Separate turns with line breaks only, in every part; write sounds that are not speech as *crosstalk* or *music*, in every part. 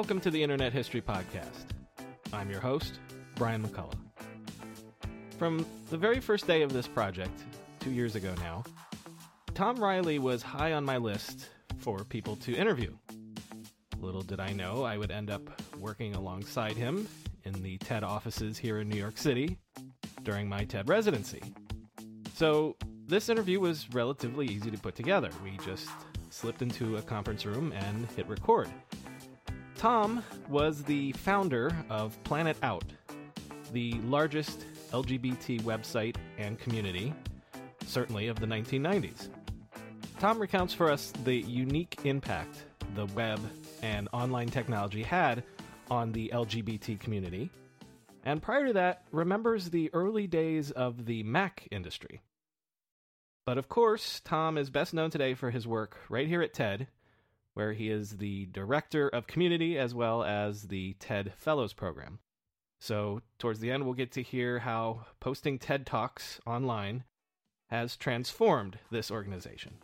Welcome to the Internet History Podcast. I'm your host, Brian McCullough. From the very first day of this project, two years ago now, Tom Rielly was high on my list for people to interview. Little did I know I would end up working alongside him in the TED offices here in New York City during my TED residency. So, this interview was relatively easy to put together. We just slipped into a conference room and hit record. Tom was the founder of PlanetOut, the largest LGBT website and community, certainly of the 1990s. Tom recounts for us the unique impact the web and online technology had on the LGBT community, and prior to that, remembers the early days of the Mac industry. But of course, Tom is best known today for his work right here at TED where he is the director of community as well as the TED Fellows Program. So, towards the end, we'll get to hear how posting TED Talks online has transformed this organization.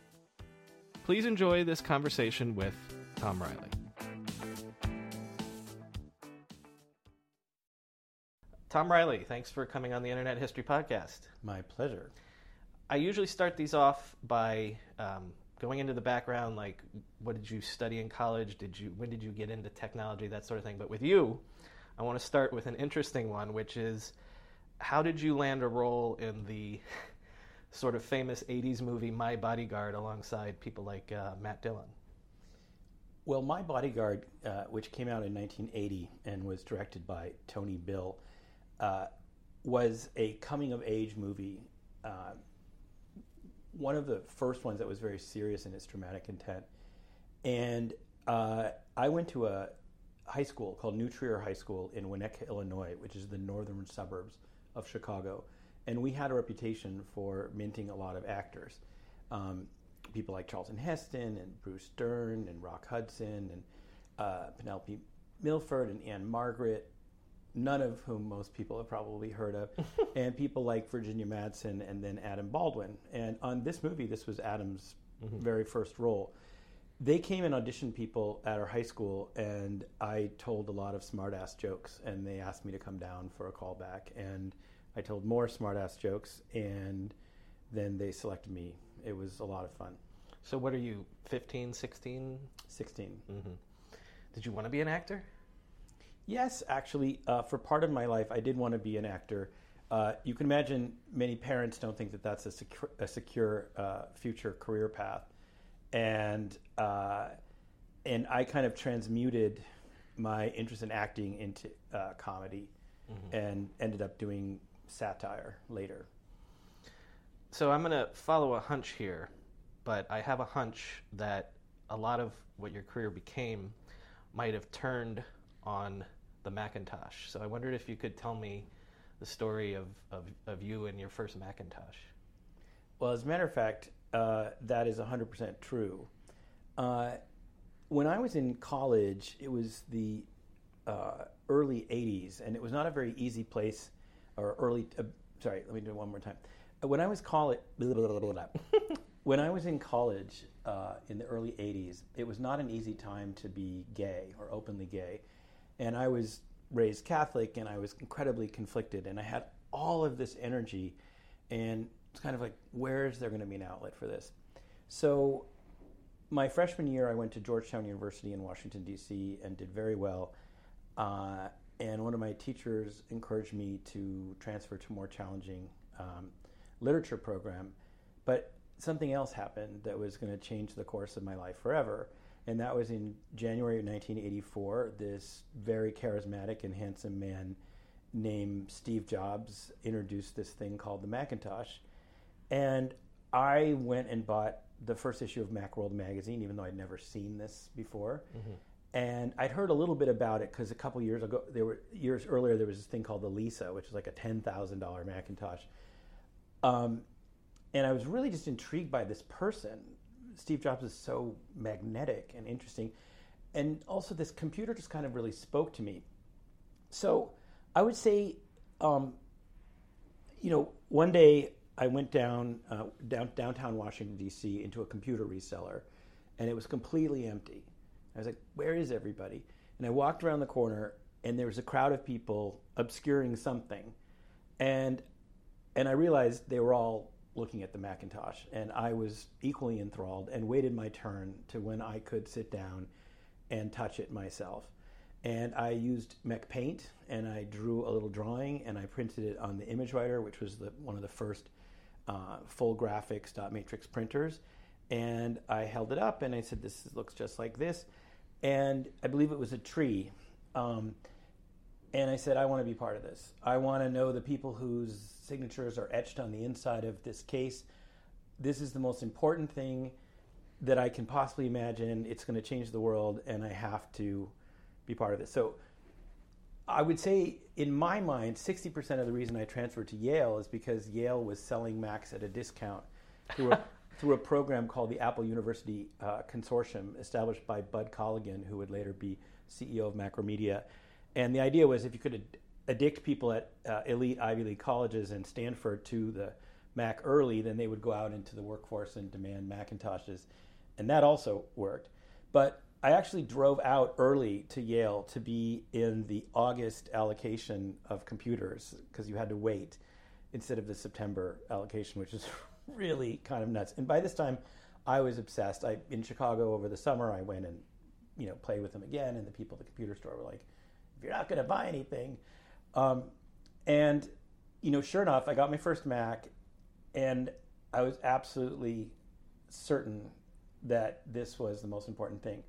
Please enjoy this conversation with Tom Rielly. Tom Rielly, thanks for coming on the Internet History Podcast.
My pleasure.
I usually start these off by um, going into the background, like what did you study in college? Did you when did you get into technology? That sort of thing. But with you, I want to start with an interesting one, which is how did you land a role in the *laughs* sort of famous '80s movie My Bodyguard alongside people like uh, Matt Dillon?
Well, My Bodyguard, uh, which came out in 1980 and was directed by Tony Bill, uh, was a coming of age movie uh, one of the first ones that was very serious in its dramatic intent. And uh, I went to a high school called New Trier High School in Winnetka, Illinois, which is the northern suburbs of Chicago. And we had a reputation for minting a lot of actors. Um, people like Charlton Heston and Bruce Dern and Rock Hudson and uh, Penelope Milford and Ann-Margret none of whom most people have probably heard of, *laughs* and people like Virginia Madsen and then Adam Baldwin. And on this movie, this was Adam's mm-hmm. very first role. They came and auditioned people at our high school, and I told a lot of smartass jokes, and they asked me to come down for a callback, and I told more smartass jokes, and then they selected me. It was a lot of fun.
So, what are you, 15, 16?
16. Mm-hmm.
Did you want to be an actor?
Yes, actually, uh, for part of my life, I did want to be an actor. Uh, you can imagine many parents don't think that that's a secure, a secure uh, future career path, and uh, and I kind of transmuted my interest in acting into uh, comedy, mm-hmm. and ended up doing satire later.
So I'm going to follow a hunch here, but I have a hunch that a lot of what your career became might have turned on the Macintosh. So I wondered if you could tell me the story of, of, of you and your first Macintosh.
Well, as a matter of fact, uh, that is 100% true. Uh, when I was in college, it was the uh, early 80s, and it was not a very easy place, or early, uh, sorry, let me do it one more time. When I was college, *laughs* when I was in college uh, in the early 80s, it was not an easy time to be gay or openly gay and I was raised Catholic, and I was incredibly conflicted, and I had all of this energy, and it's kind of like, where is there going to be an outlet for this? So, my freshman year, I went to Georgetown University in Washington D.C. and did very well. Uh, and one of my teachers encouraged me to transfer to more challenging um, literature program. But something else happened that was going to change the course of my life forever and that was in January of 1984. This very charismatic and handsome man named Steve Jobs introduced this thing called the Macintosh, and I went and bought the first issue of Macworld magazine, even though I'd never seen this before. Mm-hmm. And I'd heard a little bit about it because a couple years ago, there were years earlier, there was this thing called the Lisa, which was like a ten thousand dollar Macintosh. Um, and I was really just intrigued by this person Steve Jobs is so magnetic and interesting. And also, this computer just kind of really spoke to me. So I would say, um, you know, one day I went down, uh, down downtown Washington D.C. into a computer reseller, and it was completely empty. I was like, "Where is everybody?" And I walked around the corner, and there was a crowd of people obscuring something, and and I realized they were all looking at the Macintosh, and I was equally enthralled and waited my turn to when I could sit down and touch it myself. And I used MacPaint, and I drew a little drawing, and I printed it on the ImageWriter, which was the, one of the first uh, full graphics dot matrix printers. And I held it up, and I said, "This looks just like this." And I believe it was a tree. Um, and I said, I want to be part of this. I want to know the people whose signatures are etched on the inside of this case. This is the most important thing that I can possibly imagine. It's going to change the world, and I have to be part of this. So I would say, in my mind, 60% of the reason I transferred to Yale is because Yale was selling Macs at a discount through a, *laughs* through a program called the Apple University uh, Consortium, established by Bud Colligan, who would later be CEO of Macromedia. And the idea was if you could ad- addict people at uh, elite Ivy League colleges and Stanford to the Mac early, then they would go out into the workforce and demand Macintoshes. And that also worked. But I actually drove out early to Yale to be in the August allocation of computers because you had to wait instead of the September allocation, which is *laughs* really kind of nuts. And by this time, I was obsessed. I in Chicago over the summer, I went and you know played with them again, and the people at the computer store were like, "If you're not going to buy anything," um, and you know, sure enough, I got my first Mac, and I was absolutely certain that this was the most important thing.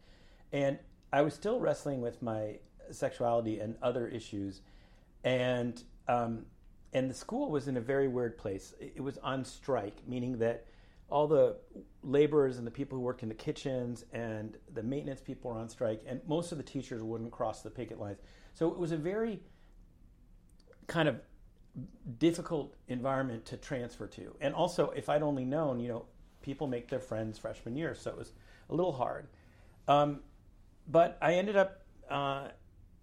And I was still wrestling with my sexuality and other issues, and um, and the school was in a very weird place. It was on strike, meaning that all the laborers and the people who worked in the kitchens and the maintenance people were on strike, and most of the teachers wouldn't cross the picket lines. So it was a very kind of difficult environment to transfer to. And also, if I'd only known, you know, people make their friends freshman year, so it was a little hard. Um, but I ended up uh,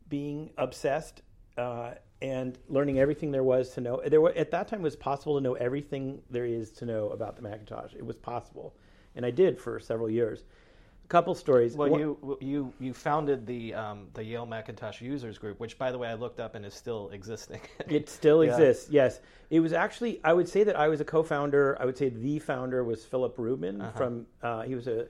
being obsessed uh, and learning everything there was to know. There were, at that time, it was possible to know everything there is to know about the Macintosh. It was possible, and I did for several years. A couple stories.
Well,
One-
you you you founded the um, the Yale Macintosh Users Group, which, by the way, I looked up and is still existing. *laughs*
It still
Yeah.
exists. Yes, it was actually. I would say that I was a co-founder. I would say the founder was Philip Rubin
Uh-huh.
from. Uh, he was a,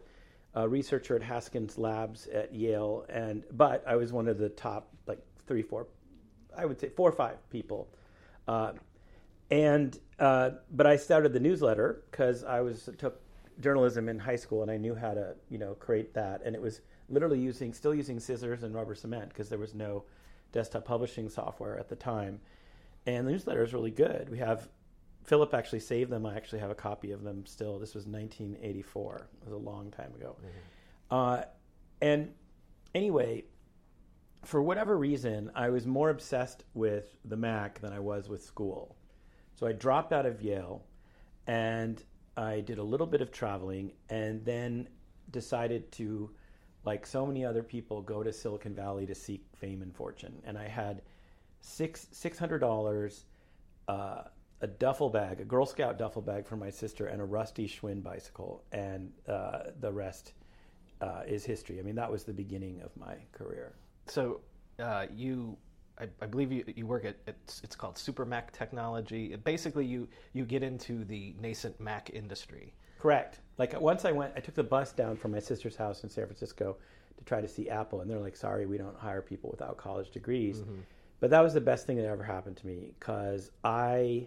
a researcher at Haskins Labs at Yale, and but I was one of the top like three, four, I would say four or five people, uh, and uh, but I started the newsletter because I was took journalism in high school and I knew how to you know create that, and it was literally using still using scissors and rubber cement because there was no desktop publishing software at the time. And the newsletter is really good. We have Philip actually saved them. I actually have a copy of them still. This was 1984. It was a long time ago. Uh, and anyway, for whatever reason, I was more obsessed with the Mac than I was with school. So I dropped out of Yale and I did a little bit of traveling and then decided to, like so many other people, go to Silicon Valley to seek fame and fortune. And I had six six hundred dollars, uh, a duffel bag, a Girl Scout duffel bag for my sister, and a rusty Schwinn bicycle, and uh, the rest uh, is history. I mean, that was the beginning of my career.
So uh, you, I, I believe you, you work at it's, it's called SuperMac Technology. Basically, you you get into the nascent Mac industry.
Correct. Like once I went, I took the bus down from my sister's house in San Francisco to try to see Apple, and they're like, "Sorry, we don't hire people without college degrees." Mm-hmm. But that was the best thing that ever happened to me because I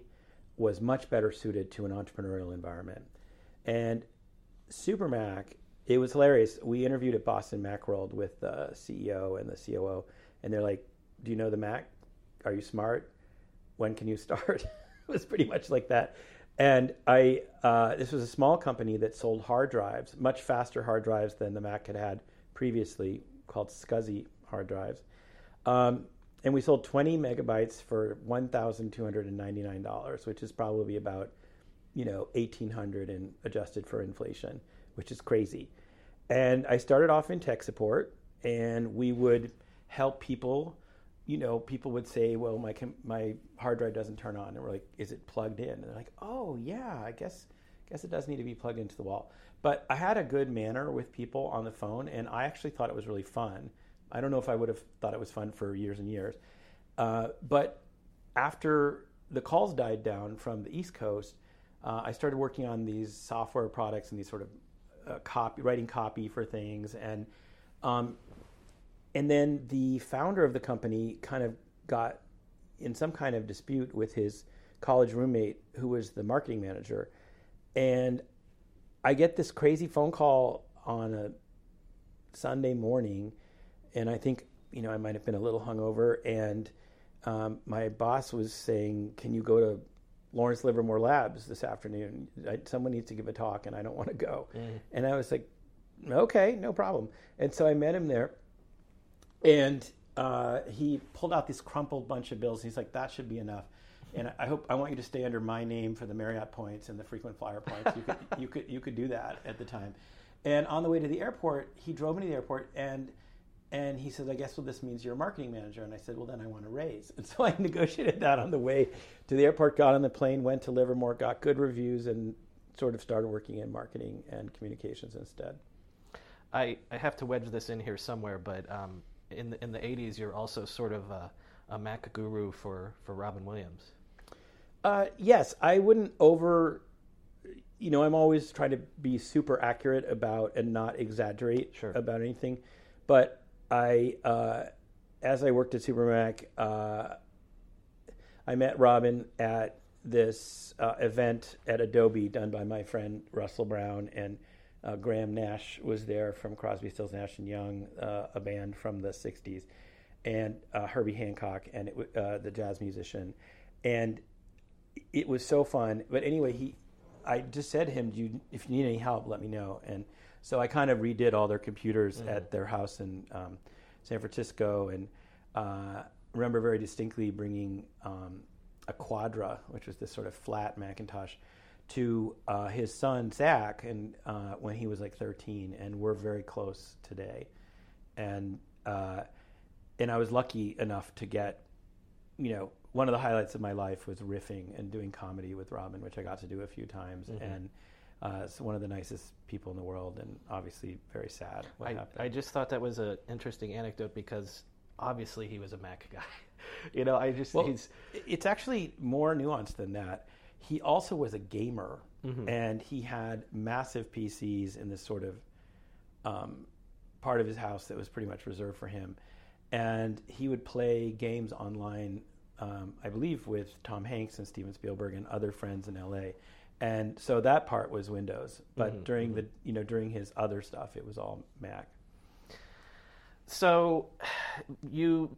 was much better suited to an entrepreneurial environment. And SuperMac, it was hilarious. We interviewed at Boston Macworld with the CEO and the COO, and they're like, "Do you know the Mac? Are you smart? When can you *laughs* start?" it was pretty much like that. And I, uh, this was a small company that sold hard drives, much faster hard drives than the Mac had had previously, called SCSI hard drives. Um, and we sold 20 megabytes for $1,299, which is probably about you know, 1800 and adjusted for inflation, which is crazy. And I started off in tech support, and we would help people. You know, people would say, "Well, my my hard drive doesn't turn on," and we're like, "Is it plugged in?" And they're like, "Oh yeah, I guess guess it does need to be plugged into the wall." But I had a good manner with people on the phone, and I actually thought it was really fun. I don't know if I would have thought it was fun for years and years, uh, but after the calls died down from the East Coast, uh, I started working on these software products and these sort of uh, copy, writing copy for things, and um, and then the founder of the company kind of got in some kind of dispute with his college roommate, who was the marketing manager, and I get this crazy phone call on a Sunday morning, and I think you know I might have been a little hungover, and um, my boss was saying, "Can you go to Lawrence Livermore Labs this afternoon. I, someone needs to give a talk, and I don't want to go. Mm. And I was like, okay, no problem. And so I met him there, and uh, he pulled out this crumpled bunch of bills. He's like, that should be enough. And I hope I want you to stay under my name for the Marriott points and the frequent flyer points. You could you could you could do that at the time. And on the way to the airport, he drove me to the airport and and he said, I guess well, this means you're a marketing manager. And I said, well, then I want a raise. And *laughs* so I negotiated that on the way to the airport, got on the plane, went to Livermore, got good reviews, and sort of started working in marketing and communications instead.
I, I have to wedge this in here somewhere, but um, in, the, in the 80s, you're also sort of a, a Mac guru for, for Robin Williams.
Uh, yes, I wouldn't over you know, I'm always trying to be super accurate about and not exaggerate sure. about anything. But I, uh, as I worked at Supermac, uh, I met Robin at this uh, event at Adobe done by my friend Russell Brown and uh, Graham Nash was there from Crosby, Stills, Nash and Young, uh, a band from the '60s, and uh, Herbie Hancock and it, the jazz musician, and it was so fun. But anyway, he, I just said to him, you, "If you need any help, let me know." And so I kind of redid all their computers mm. at their house in um, San Francisco, and uh, remember very distinctly bringing um, a Quadra, which was this sort of flat Macintosh, to uh, his son Zach, and uh, when he was like 13, and we're very close today, and uh, and I was lucky enough to get, you know, one of the highlights of my life was riffing and doing comedy with Robin, which I got to do a few times, mm-hmm. and uh, it's one of the nicest people in the world, and obviously very sad.
I, I, just thought that was an interesting anecdote because obviously he was a Mac guy. *laughs* you know, I just
well, he's. It's actually more nuanced than that. He also was a gamer, mm-hmm. and he had massive PCs in this sort of um, part of his house that was pretty much reserved for him, and he would play games online. Um, I believe with Tom Hanks and Steven Spielberg and other friends in LA and so that part was Windows. But mm-hmm, during mm-hmm. the you know during his other stuff, it was all Mac.
So, *sighs* you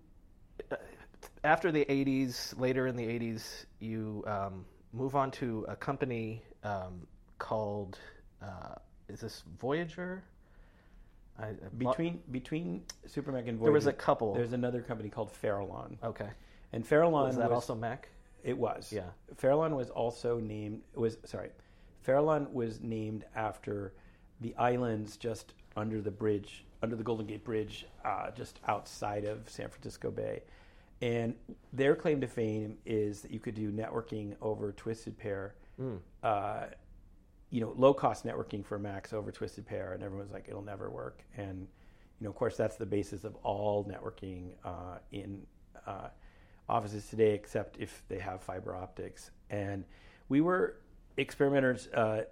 after the '80s, later in the '80s, you um, move on to a company um, called uh, is this Voyager?
I, between between Supermac and Voyager,
there was a couple.
There's another company called Farallon.
Okay.
And Farallon
was that
was,
also Mac?
It was.
Yeah.
Farallon was also named was sorry. Farallon was named after the islands just under the bridge, under the Golden Gate Bridge, uh, just outside of San Francisco Bay. And their claim to fame is that you could do networking over Twisted Pair, mm. uh, you know, low cost networking for Macs over Twisted Pair, and everyone's like, it'll never work. And you know, of course, that's the basis of all networking uh, in uh, offices today, except if they have fiber optics. And we were experimenters. Uh,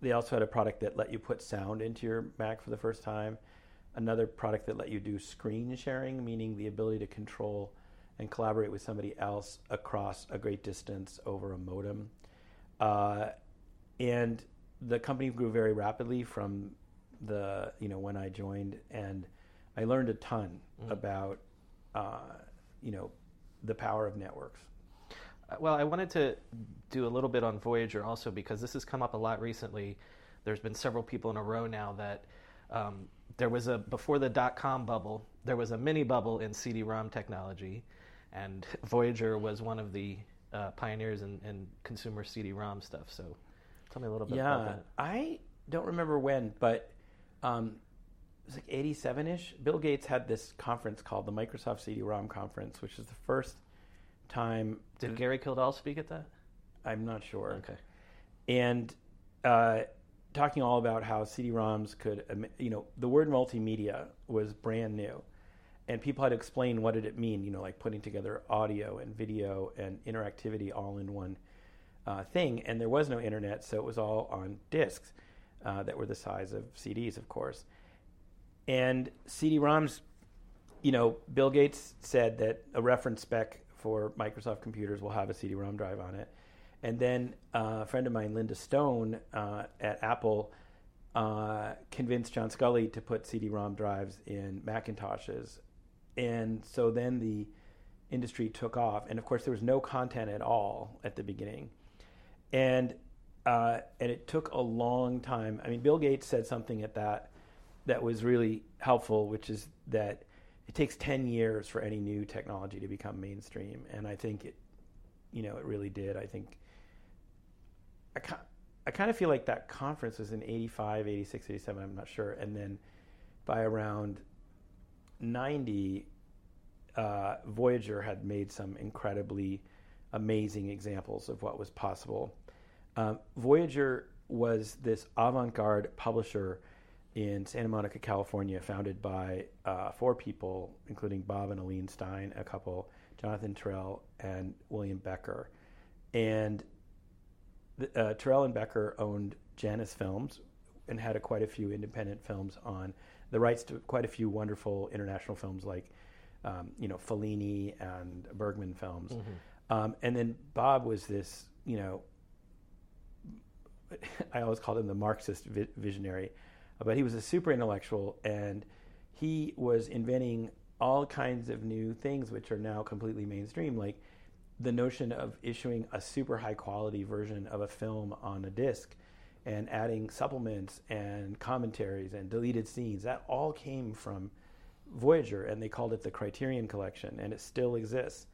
they also had a product that let you put sound into your Mac for the first time. Another product that let you do screen sharing, meaning the ability to control and collaborate with somebody else across a great distance over a modem. Uh, and the company grew very rapidly from the you know when I joined, and I learned a ton mm. about uh, you know the power of networks.
Uh, well, I wanted to do a little bit on Voyager also because this has come up a lot recently. There's been several people in a row now that um, there was a before the dot com bubble, there was a mini bubble in CD-ROM technology, and *laughs* Voyager was one of the uh, pioneers in, in, consumer CD-ROM stuff. So Tell me a little bit about
Yeah,
that.
I don't remember when, but um, it was like 87 ish. Bill Gates had this conference called the Microsoft CD-ROM conference, which is the first time.
Did Gary Kildall speak at that?
I'm not sure.
Okay.
and uh, talking all about how CD-ROMs could, you know, the word multimedia was brand new, and people had to explain what did it mean, you know, like putting together audio and video and interactivity all in one uh, thing. And there was no internet, so it was all on discs uh, that were the size of CDs, of course. And CD-ROMs, you know, Bill Gates said that a reference spec for Microsoft computers will have a CD-ROM drive on it. And then uh, a friend of mine, Linda Stone, uh, at Apple, uh, convinced John Sculley to put CD-ROM drives in Macintoshes, and so then the industry took off. And of course, there was no content at all at the beginning, and uh, and it took a long time. I mean, Bill Gates said something at that that was really helpful, which is that it takes ten years for any new technology to become mainstream, and I think it, you know, it really did. I think I I kind of feel like that conference was in 85, 86, 87, I'm not sure. And then by around 90, uh, Voyager had made some incredibly amazing examples of what was possible. Um, Voyager was this avant garde publisher in Santa Monica, California, founded by uh, four people, including Bob and Aleen Stein, a couple, Jonathan Turell, and William Becker. And uh, Terrell and Becker owned Janus Films and had a, quite a few independent films on the rights to quite a few wonderful international films like, um, you know, Fellini and Bergman films. Um, and then Bob was this, you know, *laughs* I always called him the Marxist vi- visionary, but he was a super intellectual and he was inventing all kinds of new things which are now completely mainstream, like the notion of issuing a super high quality version of a film on a disc and adding supplements and commentaries and deleted scenes. That all came from Voyager, and they called it the Criterion Collection, and it still exists.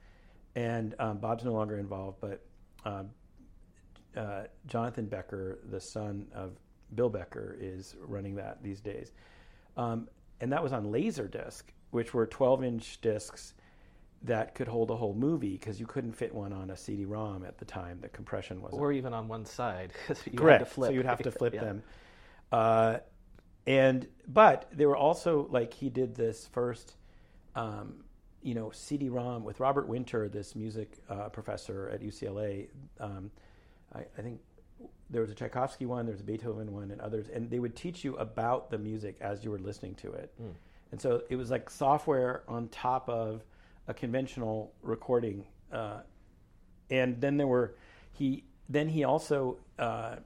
And um, Bob's no longer involved, but um, uh, Jonathan Becker, the son of Bill Becker, is running that these days. Um, and that was on Laserdisc, which were 12 inch discs that could hold a whole movie because you couldn't fit one on a CD-ROM at the time. The compression wasn't
Or even on one side. *laughs* you had
correct.
to flip.
So you'd have to flip *laughs*
Yeah.
them. Uh, and but they were also like he did this first, um, you know, CD-ROM with Robert Winter, this music uh, professor at UCLA. Um, I, I think there was a Tchaikovsky one, there was a Beethoven one, and others, and they would teach you about the music as you were listening to it. And so it was like software on top of a conventional recording. Uh, and then there were he then he also uh,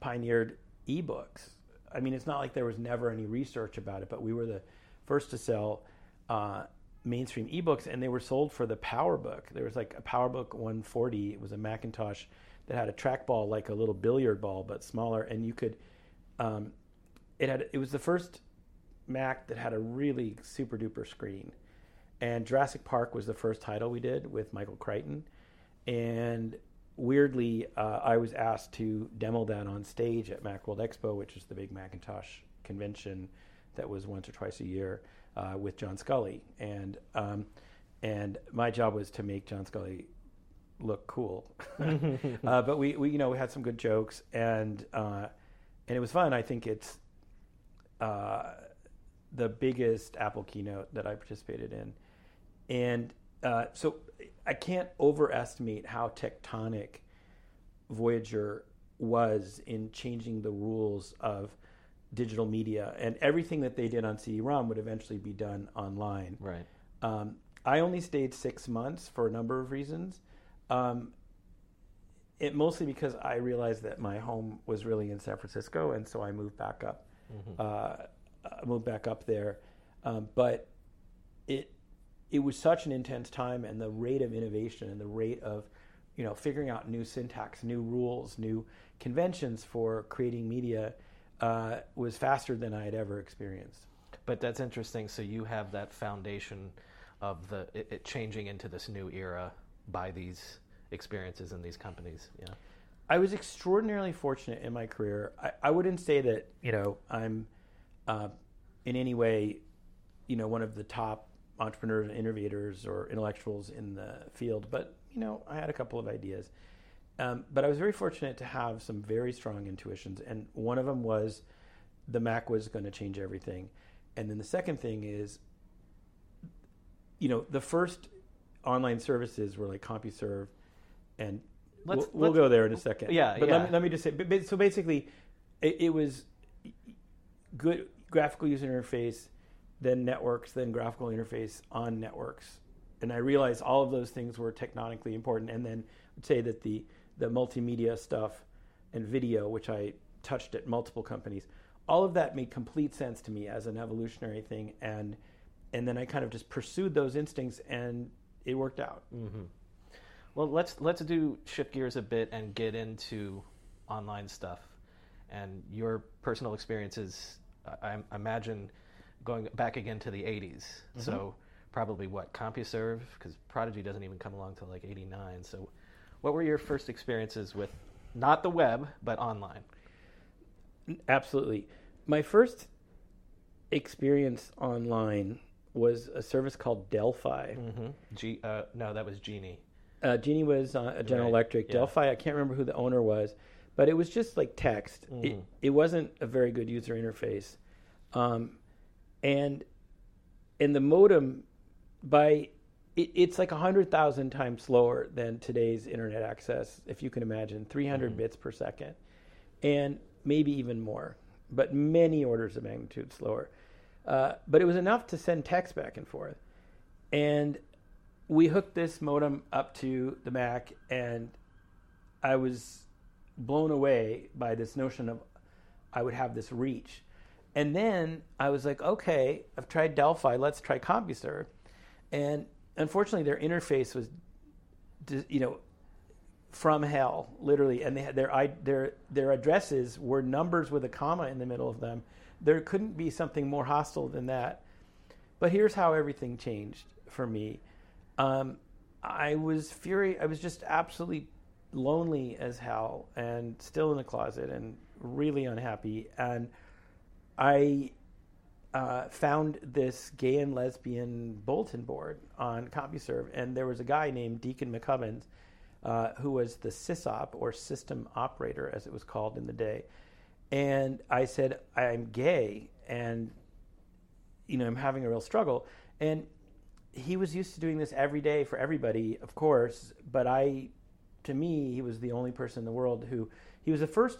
pioneered ebooks. I mean, it's not like there was never any research about it, but we were the first to sell uh, mainstream ebooks, and they were sold for the PowerBook. There was like a PowerBook 140. It was a Macintosh that had a trackball like a little billiard ball, but smaller, and you could. Um, it had. It was the first Mac that had a really super duper screen, and Jurassic Park was the first title we did with Michael Crichton, and weirdly, uh, I was asked to demo that on stage at Macworld Expo, which is the big Macintosh convention that was once or twice a year uh, with John Sculley, and um, and my job was to make John Sculley look cool. *laughs* *laughs* uh, but we, we, you know, we had some good jokes, and uh, and it was fun. I think it's uh, the biggest Apple keynote that I participated in, and uh, so I can't overestimate how tectonic Voyager was in changing the rules of digital media, and everything that they did on CD-ROM would eventually be done online.
Right.
Um, I only stayed six months for a number of reasons. Um, it mostly because I realized that my home was really in San Francisco, and so I moved back up. Uh, uh, moved back up there, um, but it it was such an intense time, and the rate of innovation and the rate of you know figuring out new syntax, new rules, new conventions for creating media uh, was faster than I had ever experienced.
But that's interesting. So you have that foundation of the it, it changing into this new era by these experiences in these companies. Yeah.
I was extraordinarily fortunate in my career. I, I wouldn't say that you know I'm uh, in any way, you know, one of the top entrepreneurs and innovators or intellectuals in the field, but you know, I had a couple of ideas. Um, but I was very fortunate to have some very strong intuitions, and one of them was the Mac was going to change everything, and then the second thing is, you know, the first online services were like CompuServe, and
Let's-
we'll, we'll go there in a second.
Yeah,
but
yeah.
Let, me, let me just say, but- but- so basically, it, it was good graphical user interface, then networks, then graphical interface on networks. And I realized all of those things were techtonically important. And then I'd say that the, the multimedia stuff and video, which I touched at multiple companies, all of that made complete sense to me as an evolutionary thing. And, and then I kind of just pursued those instincts and it worked out. Mm-hmm.
Well, let's let's do shift gears a bit and get into online stuff and your personal experiences. I, I imagine going back again to the '80s. So probably what CompuServe because Prodigy doesn't even come along till like '89. So what were your first experiences with not the web but online?
Absolutely. My first experience online was a service called Delphi.
Mm-hmm. G, uh, no, that was Genie.
Uh, Genie was uh, a General
Right,
Electric.
yeah.
Delphi, I can't remember who the owner was, but it was just like text. It,
Mhm.
it wasn't a very good user interface, um, and and the modem by it, it's like hundred thousand times slower than today's internet access, if you can imagine, three
Mhm.
bits per second, and maybe even more, but many orders of magnitude slower. Uh, but it was enough to send text back and forth, and we hooked this modem up to the Mac, and I was blown away by this notion of I would have this reach. And then I was like, okay, I've tried Delphi, let's try CompuServe. And unfortunately, their interface was, you know, from hell, literally. And they had their their their addresses were numbers with a comma in the middle of them. There couldn't be something more hostile than that. But here's how everything changed for me. Um, I was fury. I was just absolutely lonely as hell, and still in the closet, and really unhappy. And I uh, found this gay and lesbian bulletin board on CompuServe, and there was a guy named Deacon McCubbins uh, who was the sysop or system operator, as it was called in the day. And I said, I'm gay, and you know, I'm having a real struggle. And he was used to doing this every day for everybody, of course, but I, to me, he was the only person in the world who, he was the first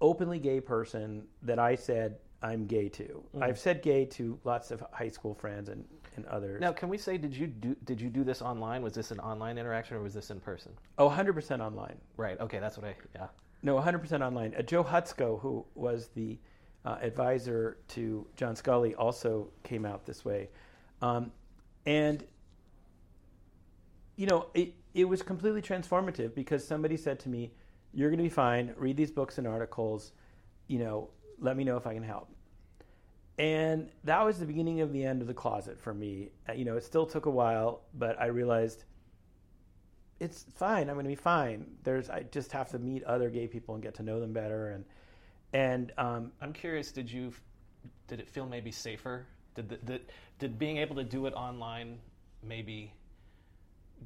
openly gay person that I said I'm gay too.
Mm.
I've said gay to lots of high school friends and, and others.
Now, can we say did you do did you do this online? Was this an online interaction or was this in person?
Oh, 100% online.
Right. Okay, that's what I yeah.
No, 100% online. Uh, Joe Hutsko, who was the uh, advisor to John Sculley, also came out this way. Um, and, you know, it, it was completely transformative because somebody said to me, You're going to be fine. Read these books and articles. You know, let me know if I can help. And that was the beginning of the end of the closet for me. Uh, you know, it still took a while, but I realized it's fine. I'm going to be fine. There's I just have to meet other gay people and get to know them better. And and um,
I'm curious. Did you did it feel maybe safer? Did the, the, did being able to do it online maybe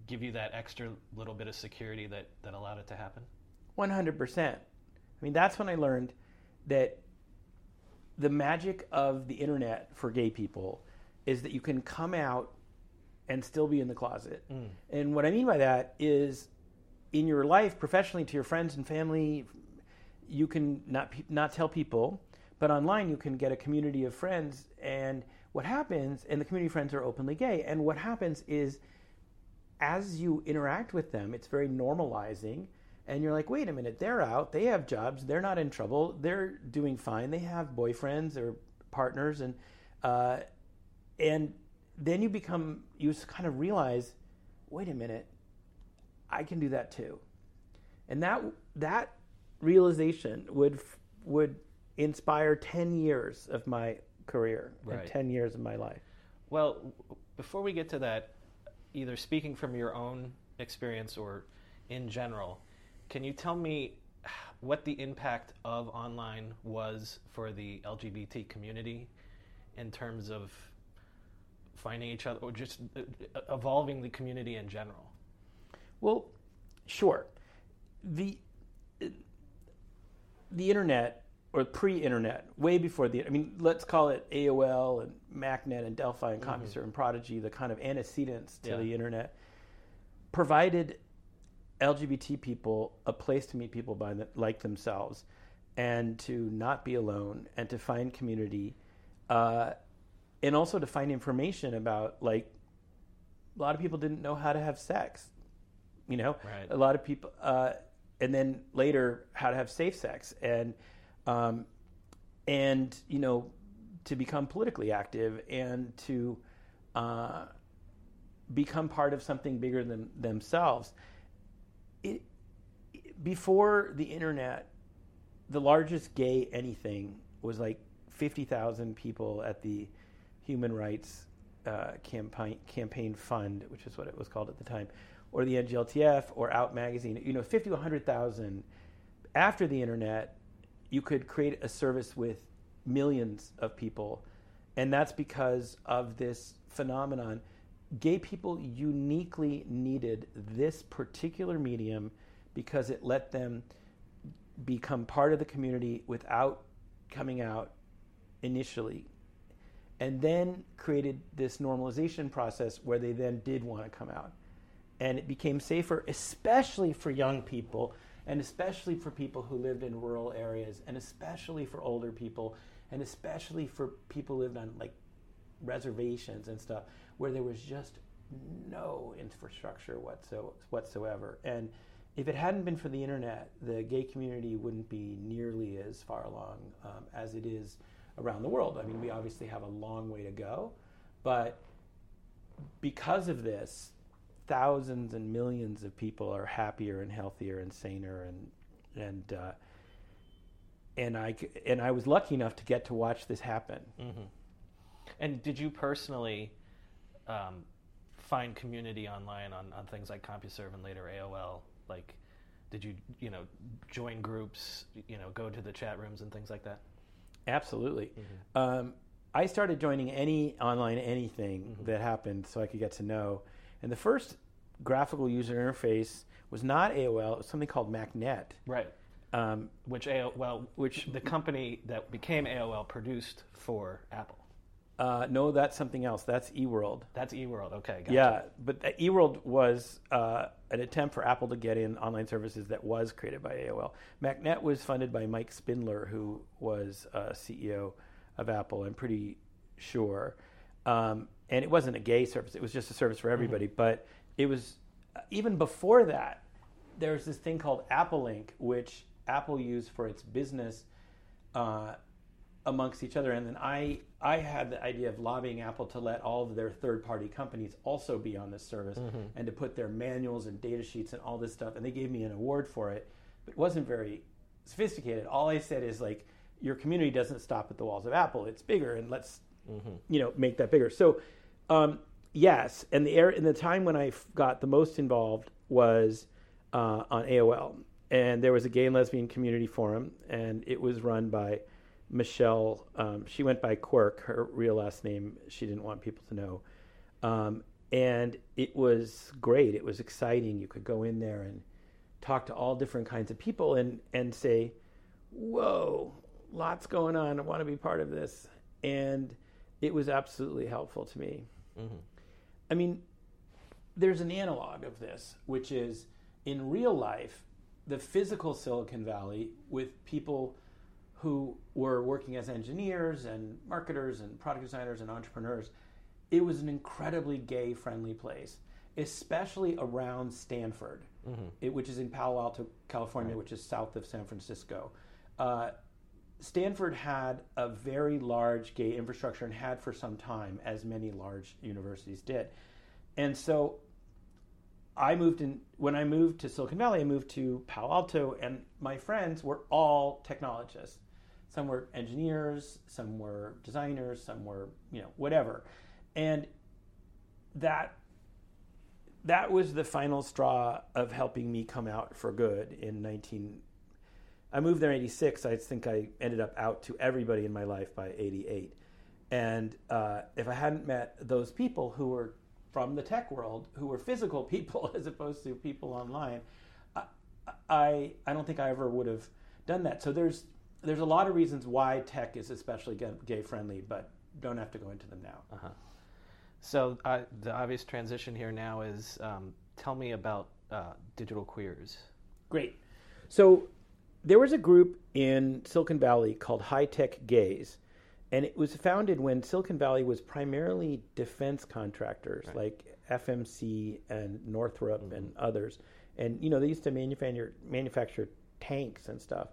give you that extra little bit of security that that allowed it to happen?
100%. I mean, that's when I learned that the magic of the internet for gay people is that you can come out and still be in the closet.
Mm.
And what I mean by that is in your life, professionally, to your friends and family, you can not not tell people, but online you can get a community of friends. And what happens, and the community friends are openly gay. And what happens is, as you interact with them, it's very normalizing. And you're like, wait a minute, they're out, they have jobs, they're not in trouble, they're doing fine, they have boyfriends or partners, and uh, and then you become you kind of realize, wait a minute, I can do that too, and that that realization would would inspire ten years of my career
Right.
and ten years of my life.
Well, before we get to that, either speaking from your own experience or in general, can you tell me what the impact of online was for the LGBT community in terms of finding each other or just uh, evolving the community in general?
Well, sure. The the internet or pre-internet, way before the I mean, let's call it AOL and MacNet and Delphi and CompuServe mm-hmm. and Prodigy, the kind of antecedents to yeah. the internet, provided LGBT people a place to meet people by the, like themselves, and to not be alone, and to find community, uh, and also to find information about like a lot of people didn't know how to have sex, you know,
right.
a lot of people, uh, and then later how to have safe sex, and um, and you know to become politically active and to uh, become part of something bigger than themselves it, before the internet, the largest gay anything was like 50,000 people at the Human Rights uh, campaign, campaign Fund, which is what it was called at the time, or the NGLTF or Out Magazine. You know, 50 to 100,000. After the internet, you could create a service with millions of people. And that's because of this phenomenon gay people uniquely needed this particular medium because it let them become part of the community without coming out initially. And then created this normalization process where they then did want to come out. And it became safer especially for young people and especially for people who lived in rural areas and especially for older people and especially for people who lived on like reservations and stuff where there was just no infrastructure whatsoever. And if it hadn't been for the internet, the gay community wouldn't be nearly as far along um, as it is around the world. I mean, we obviously have a long way to go, but because of this, thousands and millions of people are happier and healthier and saner and and uh, and I and I was lucky enough to get to watch this happen.
Mm-hmm. And did you personally um, find community online on, on things like CompuServe and later AOL? Like, did you you know join groups? You know, go to the chat rooms and things like that.
Absolutely. Mm-hmm. Um, I started joining any online anything mm-hmm. that happened so I could get to know. And the first graphical user interface was not AOL; it was something called MacNet.
Right. Um, which AOL, well, which the company that became AOL produced for Apple.
Uh, no, that's something else. That's eWorld.
That's eWorld. Okay. Gotcha.
Yeah, but eWorld was uh, an attempt for Apple to get in online services that was created by AOL. MacNet was funded by Mike Spindler, who was uh, CEO of Apple. I'm pretty sure, um, and it wasn't a gay service. It was just a service for everybody. Mm-hmm. But it was uh, even before that. There's this thing called AppleLink, which Apple used for its business uh, amongst each other. And then I I had the idea of lobbying Apple to let all of their third party companies also be on this service mm-hmm. and to put their manuals and data sheets and all this stuff. And they gave me an award for it, but it wasn't very sophisticated. All I said is like your community doesn't stop at the walls of Apple; it's bigger, and let's mm-hmm. you know make that bigger. So. Um, yes, and the air in the time when I got the most involved was uh, on AOL, and there was a gay and lesbian community forum, and it was run by Michelle, um, she went by Quirk, her real last name, she didn't want people to know. Um, and it was great. It was exciting. You could go in there and talk to all different kinds of people and, and say, Whoa, lots going on. I want to be part of this. And it was absolutely helpful to me. Mm-hmm. I mean, there's an analog of this, which is in real life, the physical Silicon Valley with people who were working as engineers and marketers and product designers and entrepreneurs, it was an incredibly gay friendly place, especially around Stanford, mm-hmm. it, which is in Palo Alto, California, right. which is south of San Francisco. Uh, Stanford had a very large gay infrastructure and had for some time, as many large universities did. And so I moved in when I moved to Silicon Valley, I moved to Palo Alto, and my friends were all technologists. Some were engineers, some were designers, some were, you know, whatever. And that that was the final straw of helping me come out for good in 19 I moved there in '86. I think I ended up out to everybody in my life by '88. And uh, if I hadn't met those people who were from the tech world, who were physical *laughs* people as opposed to people online, I I, I don't think I ever would have done that. So there's there's a lot of reasons why tech is especially gay friendly, but don't have to go into them now.
Uh-huh. So uh, the obvious transition here now is um, tell me about uh, digital queers.
Great. So there was a group in Silicon Valley called High Tech Gays, and it was founded when Silicon Valley was primarily defense contractors right. like FMC and Northrop mm-hmm. and others. And you know they used to manufacture manufacture tanks and stuff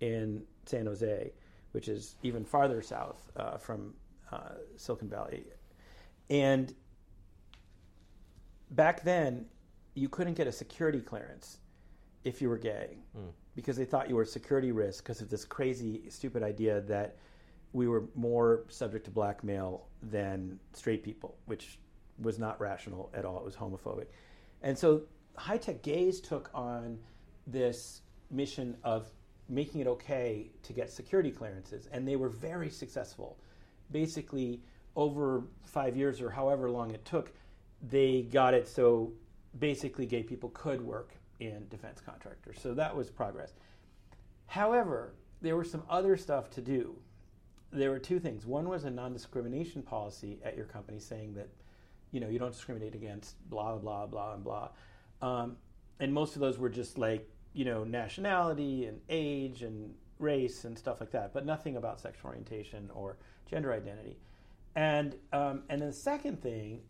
in San Jose, which is even farther south uh, from uh, Silicon Valley. And back then, you couldn't get a security clearance if you were gay mm. because they thought you were a security risk because of this crazy, stupid idea that we were more subject to blackmail than straight people, which was not rational at all. It was homophobic. And so high tech gays took on this mission of making it okay to get security clearances, and they were very successful. Basically, over five years or however long it took, they got it so basically gay people could work in defense contractors. So that was progress. However, there were some other stuff to do. There were two things. One was a non-discrimination policy at your company saying that, you know, you don't discriminate against blah blah blah and blah. Um, and most of those were just like you know, nationality and age and race and stuff like that, but nothing about sexual orientation or gender identity. And um, and then the second thing,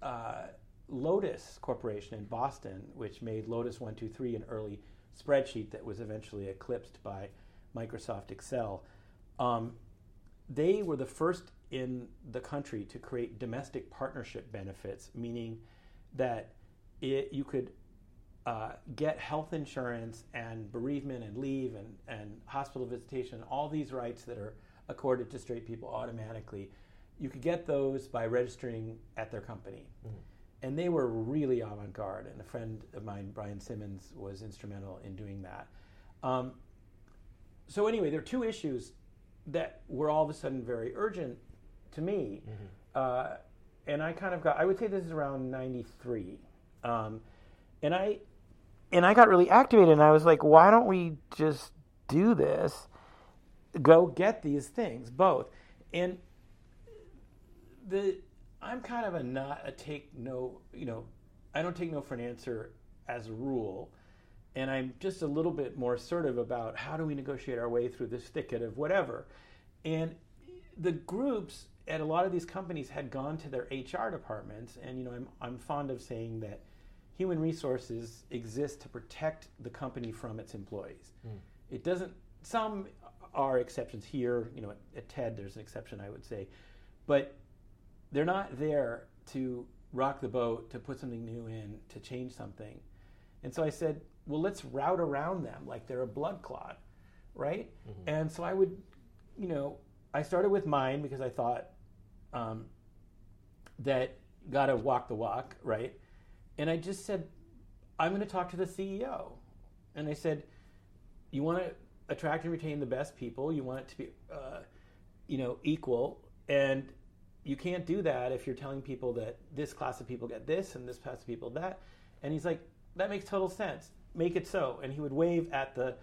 uh, Lotus Corporation in Boston, which made Lotus One Two Three an early spreadsheet that was eventually eclipsed by Microsoft Excel. Um, they were the first in the country to create domestic partnership benefits, meaning that it, you could uh, get health insurance and bereavement and leave and, and hospital visitation, all these rights that are accorded to straight people automatically, you could get those by registering at their company. Mm-hmm. And they were really avant garde. And a friend of mine, Brian Simmons, was instrumental in doing that. Um, so, anyway, there are two issues that were all of a sudden very urgent to me. Mm-hmm. Uh, and I kind of got, I would say this is around 93. Um, and I and I got really activated and I was like, why don't we just do this? Go get these things, both. And the I'm kind of a not a take no, you know, I don't take no for an answer as a rule. And I'm just a little bit more assertive about how do we negotiate our way through this thicket of whatever. And the groups at a lot of these companies had gone to their HR departments, and you know, I'm I'm fond of saying that human resources exist to protect the company from its employees. Mm. It doesn't. Some are exceptions here. You know, at, at TED, there's an exception, I would say, but they're not there to rock the boat, to put something new in, to change something. And so I said, well, let's route around them like they're a blood clot, right? Mm-hmm. And so I would, you know, I started with mine because I thought um, that got to walk the walk, right? And I just said, I'm going to talk to the CEO. And I said, you want to attract and retain the best people. You want it to be, uh, you know, equal. And you can't do that if you're telling people that this class of people get this and this class of people that. And he's like, that makes total sense. Make it so. And he would wave at the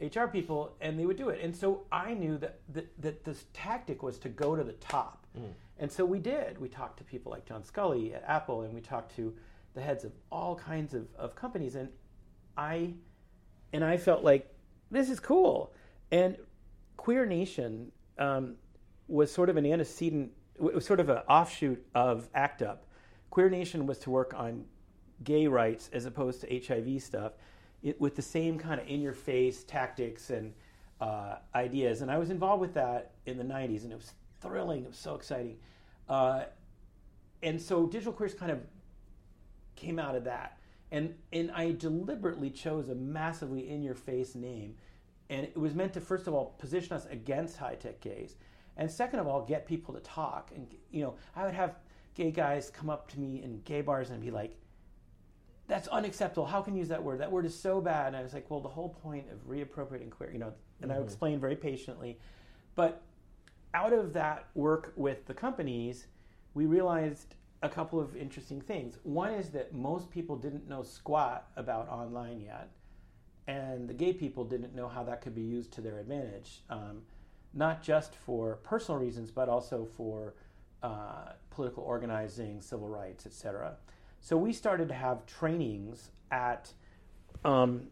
HR people and they would do it. And so I knew that, that, that this tactic was to go to the top. Mm. And so we did. We talked to people like John Sculley at Apple and we talked to the heads of all kinds of, of companies and I and I felt like this is cool. And Queer Nation um, was sort of an antecedent, it was sort of an offshoot of ACT UP. Queer Nation was to work on gay rights as opposed to HIV stuff it, with the same kind of in your face tactics and uh, ideas. And I was involved with that in the 90s, and it was thrilling, it was so exciting. Uh, and so Digital Queers kind of came out of that. And, and I deliberately chose a massively in your face name. And it was meant to, first of all, position us against high tech gays. And second of all, get people to talk. And, you know, I would have gay guys come up to me in gay bars and be like, that's unacceptable. How can you use that word? That word is so bad. And I was like, well, the whole point of reappropriating queer, you know, and
Mm-hmm.
I explained very patiently. But out of that work with the companies, we realized a couple of interesting things. One is that most people didn't know squat about online yet, and the gay people didn't know how that could be used to their advantage, um, not just for personal reasons, but also for uh, political organizing, civil rights, etc. So we started to have trainings at um,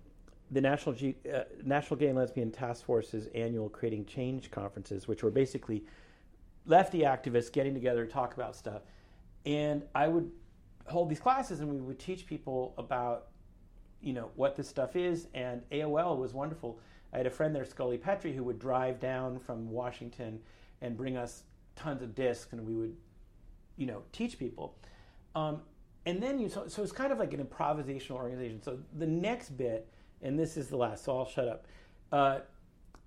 the National, G- uh, National Gay and Lesbian Task Force's annual Creating Change conferences, which were basically lefty activists getting together to talk about stuff. And I would hold these classes and we would teach people about, you know, what this stuff is. And AOL was wonderful. I had a friend there, Scully Petrie, who would drive down from Washington and bring us tons of discs and we would, you know, teach people. Um, and then you, so, so it's kind of like an improvisational organization. So the next bit, and this is the last, so I'll shut up. Uh,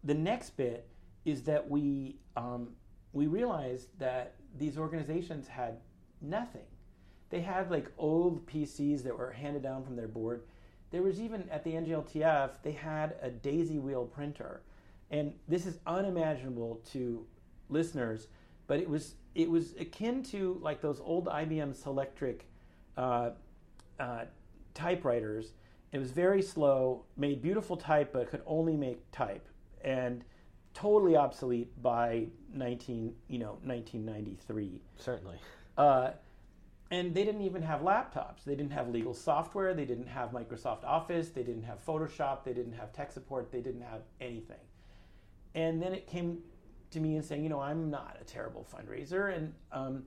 the next bit is that we um, we realized that these organizations had nothing. They had like old PCs that were handed down from their board. There was even at the NGLTF they had a daisy wheel printer, and this is unimaginable to listeners, but it was it was akin to like those old IBM Selectric uh, uh, typewriters. It was very slow, made beautiful type, but could only make type, and totally obsolete by 19 you know 1993.
Certainly.
Uh, and they didn't even have laptops. They didn't have legal software. They didn't have Microsoft Office. They didn't have Photoshop. They didn't have tech support. They didn't have anything. And then it came to me and saying, you know, I'm not a terrible fundraiser, and um,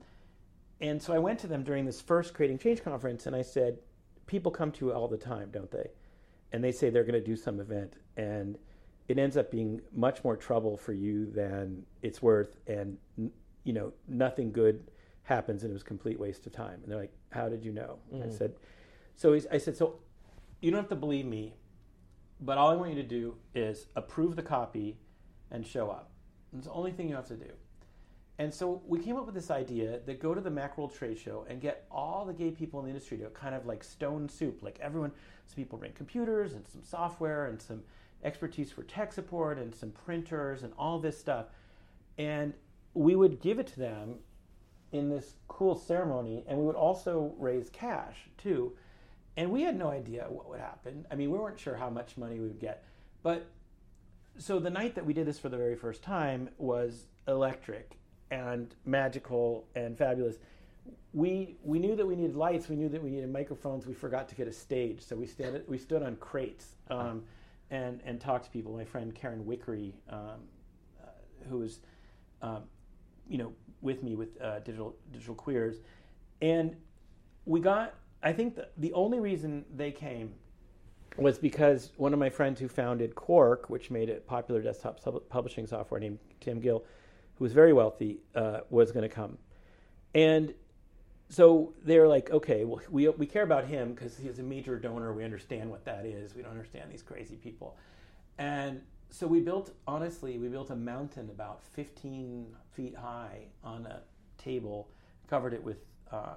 and so I went to them during this first Creating Change conference, and I said, people come to you all the time, don't they? And they say they're going to do some event, and it ends up being much more trouble for you than it's worth, and you know, nothing good happens, and it was a complete waste of time. And they're like, "How did you know?" I mm. said, "So he's, I said, so you don't have to believe me, but all I want you to do is approve the copy and show up. It's the only thing you have to do." And so we came up with this idea that go to the Macworld trade show and get all the gay people in the industry to kind of like stone soup, like everyone. Some people bring computers and some software and some expertise for tech support and some printers and all this stuff, and we would give it to them in this cool ceremony, and we would also raise cash too. And we had no idea what would happen. I mean, we weren't sure how much money we would get, but so the night that we did this for the very first time was electric and magical and fabulous. We we knew that we needed lights. We knew that we needed microphones. We forgot to get a stage, so we stood we stood on crates um, and and talked to people. My friend Karen Wickre, um, uh, who was um, you know with me with uh, digital digital queers, and we got. I think the, the only reason they came was because one of my friends who founded Quark, which made a popular desktop sub- publishing software named Tim Gill, who was very wealthy, uh, was going to come. And so they're like, okay, well, we, we care about him because he's a major donor. We understand what that is. We don't understand these crazy people. And so we built, honestly, we built a mountain about 15 feet high on a table, covered it with, uh,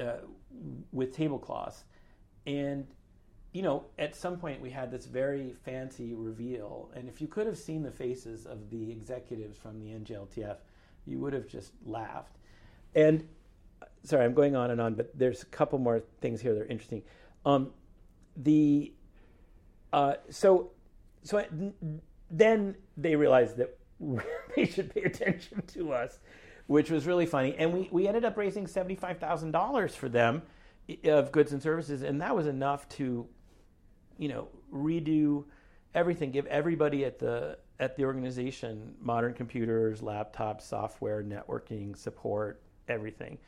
uh, with tablecloths. And you know, at some point we had this very fancy reveal, and if you could have seen the faces of the executives from the NGLTF, you would have just laughed. And sorry, I'm going on and on, but there's a couple more things here that are interesting. Um, the uh, so so I, then they realized that *laughs* they should pay attention to us, which was really funny, and we we ended up raising seventy five thousand dollars for them of goods and services, and that was enough to you know redo everything give everybody at the at the organization modern computers laptops software networking support everything.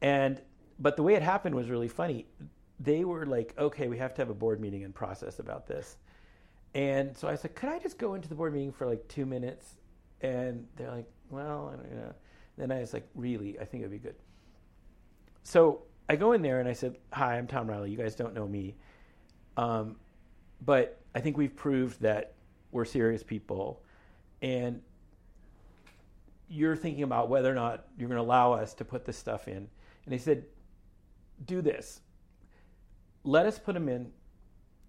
And but the way it happened was really funny. They were like okay we have to have a board meeting and process about this and so i said could i just go into the board meeting for like two minutes? And they're like well i don't know. Then i was like really? I think it'd be good. So i go in there and i said hi i'm tom Rielly. You guys don't know me. Um, but I think we've proved that we're serious people, and you're thinking about whether or not you're going to allow us to put this stuff in. And he said, "Do this. let us put them in,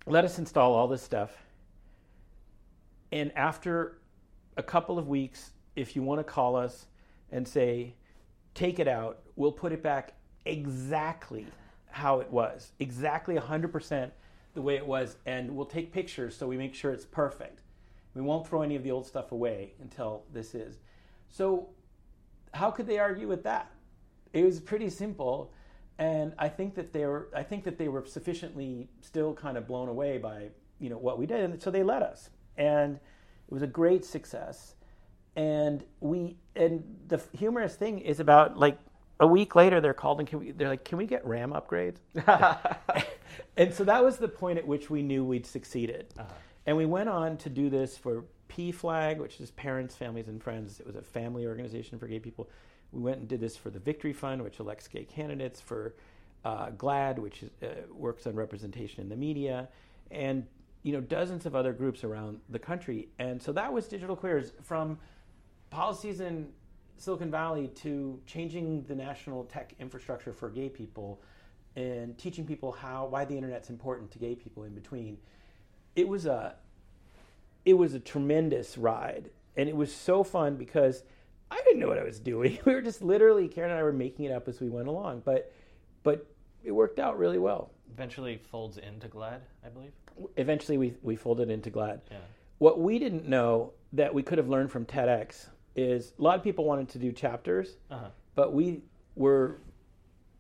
let us install all this stuff. And after a couple of weeks, if you want to call us and say, take it out, we'll put it back exactly how it was, exactly 100% the way it was, and we'll take pictures so we make sure it's perfect. We won't throw any of the old stuff away until this is. So, how could they argue with that? It was pretty simple, and I think that they were. I think that they were sufficiently still kind of blown away by you know what we did, and so they let us, and it was a great success. And we and the humorous thing is about like a week later they're called and can we, they're like, can we get RAM upgrades? *laughs* *laughs* and so that was the point at which we knew we'd succeeded. Uh-huh. And we went on to do this for PFLAG, which is Parents, Families, and Friends. It was a family organization for gay people. We went and did this for the Victory Fund, which elects gay candidates, for uh, GLAAD, which is, uh, works on representation in the media, and you know dozens of other groups around the country. And so that was Digital Queers from policies in Silicon Valley to changing the national tech infrastructure for gay people and teaching people how why the internet's important to gay people in between. It was a it was a tremendous ride and it was so fun because I didn't know what I was doing. *laughs* We were just literally Karen and I were making it up as we went along, but but it worked out really well.
Eventually folds into GLAAD, I believe.
Eventually we we folded into GLAAD.
Yeah.
What we didn't know that we could have learned from TEDx is a lot of people wanted to do chapters, uh-huh. but we were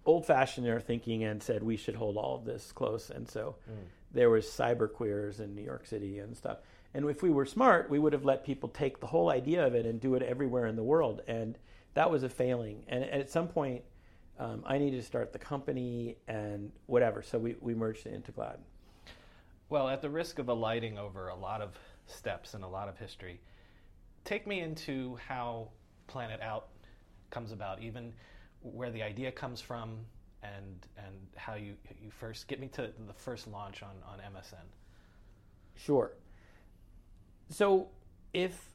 old fashioned in our thinking and said we should hold all of this close. And so mm. there was cyber queers in New York City and stuff. And if we were smart, we would have let people take the whole idea of it and do it everywhere in the world. And that was a failing. And, at some point, um, I needed to start the company and whatever. So we, we merged it into GLAAD.
Well, at the risk of alighting over a lot of steps and a lot of history, take me into how PlanetOut comes about, even where the idea comes from, and and how you you first get me to the first launch on on MSN.
Sure. So if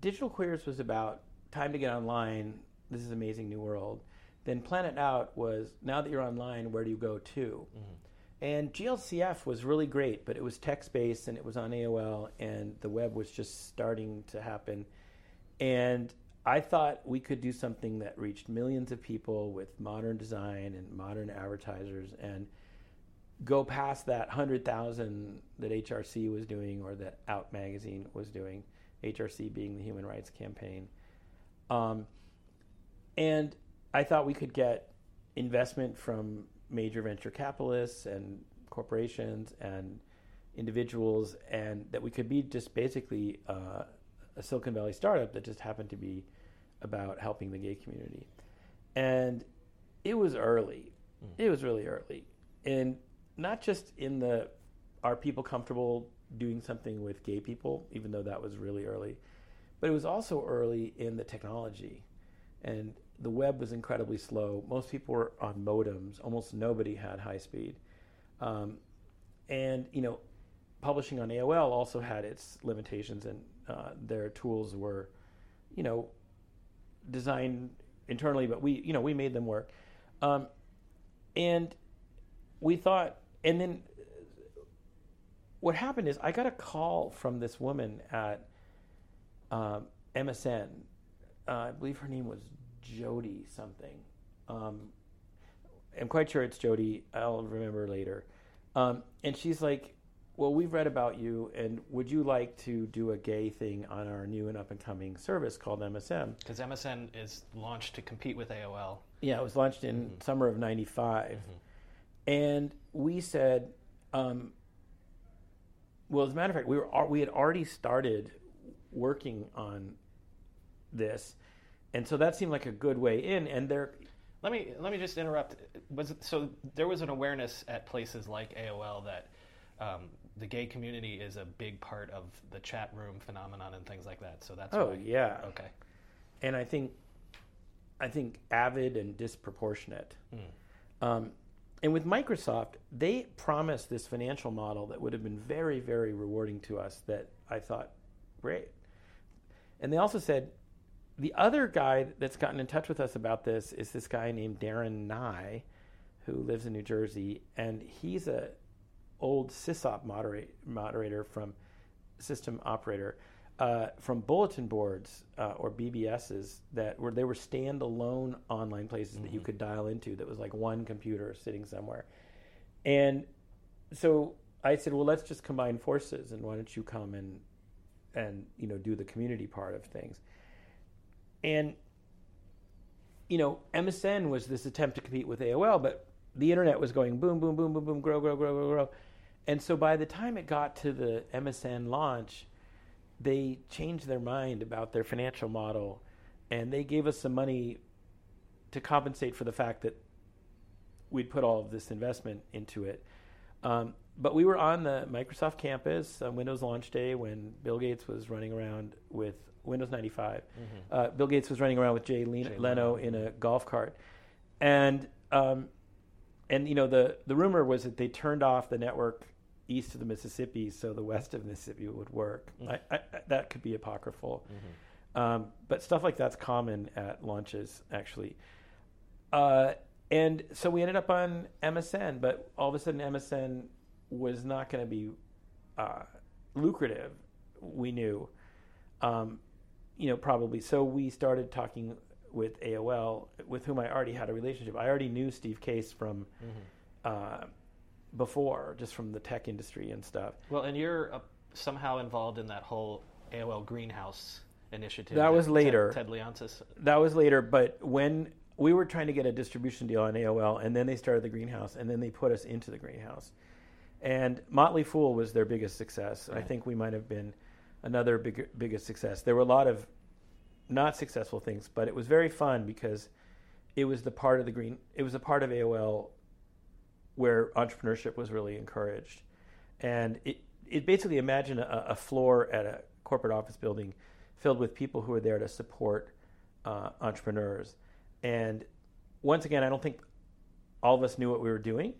Digital Queers was about time to get online, this is amazing new world, then PlanetOut was now that you're online, where do you go to? Mm-hmm. And GLCF was really great, but it was text based and it was on AOL, and the web was just starting to happen. And I thought we could do something that reached millions of people with modern design and modern advertisers and go past that 100,000 that HRC was doing or that Out Magazine was doing, HRC being the Human Rights Campaign. Um, and I thought we could get investment from major venture capitalists and corporations and individuals, and that we could be just basically uh, a Silicon Valley startup that just happened to be about helping the gay community. And it was early. Mm. It was really early. And not just in the are people comfortable doing something with gay people, even though that was really early, but it was also early in the technology. And the web was incredibly slow. Most people were on modems. Almost nobody had high speed. Um, and you know, publishing on AOL also had its limitations, and uh, their tools were, you know, designed internally, but we you know we made them work. Um, and we thought, and then what happened is I got a call from this woman at um, MSN. Uh, I believe her name was Jody something. Um, I'm quite sure it's Jody. I'll remember later. Um, and she's like, "Well, we've read about you, and would you like to do a gay thing on our new and up and coming service called MSN?"
Because MSN is launched to compete with AOL.
Yeah, it was launched in mm-hmm. summer of '95, mm-hmm. and we said, um, "Well, as a matter of fact, we were we had already started working on this." And so that seemed like a good way in. And there,
let me let me just interrupt. Was so there was an awareness at places like AOL that um, the gay community is a big part of the chat room phenomenon and things like that. So that's
oh
why.
yeah
okay.
And I think I think avid and disproportionate. Mm. Um, and with Microsoft, they promised this financial model that would have been very, very rewarding to us. That I thought, great. And they also said, the other guy that's gotten in touch with us about this is this guy named Darren Nye, who lives in New Jersey, and he's a old sysop moderate, moderator from system operator uh, from bulletin boards uh, or BBSs that were they were standalone online places mm-hmm. that you could dial into. That was like one computer sitting somewhere, and so I said, well, let's just combine forces, and why don't you come and and you know do the community part of things, and you know MSN was this attempt to compete with AOL, but the internet was going boom, boom, boom, boom, boom, grow, grow, grow, grow, grow, and so by the time it got to the MSN launch they changed their mind about their financial model and they gave us some money to compensate for the fact that we'd put all of this investment into it. Um, but we were on the Microsoft campus on Windows launch day when Bill Gates was running around with Windows 95. Mm-hmm. Uh, Bill Gates was running around with Jay, Jay Leno, Leno in a golf cart, and um, and you know the the rumor was that they turned off the network east of the Mississippi, so the west of Mississippi would work. Mm-hmm. I, I, that could be apocryphal, mm-hmm. um, but stuff like that's common at launches actually. Uh, and so we ended up on MSN, but all of a sudden MSN was not going to be uh, lucrative. We knew, um, you know, probably. So we started talking with AOL, with whom I already had a relationship. I already knew Steve Case from. Mm-hmm. Uh, before, just from the tech industry and stuff.
Well, and you're uh, somehow involved in that whole AOL Greenhouse initiative.
That, that was later.
Ted, Ted Leonsis.
That was later, but when we were trying to get a distribution deal on AOL, and then they started the Greenhouse, and then they put us into the Greenhouse. And Motley Fool was their biggest success. Right. I think we might have been another big, biggest success. There were a lot of not successful things, but it was very fun because it was the part of the green. It was a part of AOL where entrepreneurship was really encouraged. And it, it basically imagine a, a, floor at a corporate office building filled with people who are there to support uh, entrepreneurs. And once again, I don't think all of us knew what we were doing.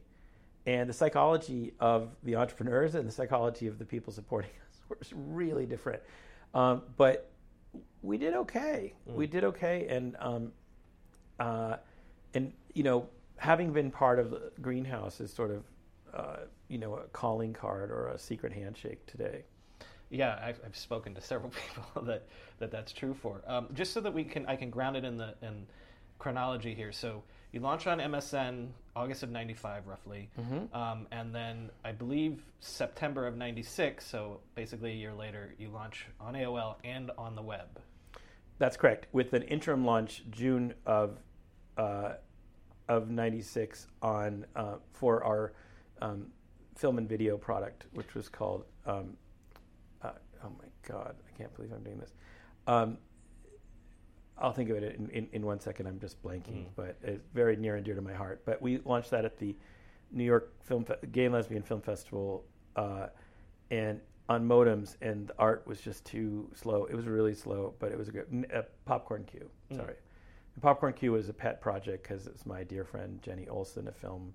And the psychology of the entrepreneurs and the psychology of the people supporting was really different. Um, but we did okay. Mm. We did okay. And, um, uh, and, you know, having been part of the greenhouse is sort of uh, you know a calling card or a secret handshake today.
Yeah, I've, I've spoken to several *laughs* people that, that that's true for. Um, just so that we can, I can ground it in the in chronology here. So you launch on MSN August of '95, roughly, mm-hmm. um, and then I believe September of '96. So basically a year later, you launch on AOL and on the web.
That's correct. With an interim launch June of uh, of '96 on uh, for our um, film and video product, which was called. Um, uh, oh my God, I can't believe I'm doing this. I'll think of it in, in, in, one second. I'm just blanking, mm. but it's very near and dear to my heart. But we launched that at the New York Film Fe- Gay and Lesbian Film Festival, uh, and on modems, and the art was just too slow. It was really slow, but it was a good a Popcorn Q. Mm. Sorry. Popcorn Q was a pet project because it's my dear friend Jenni Olson, a film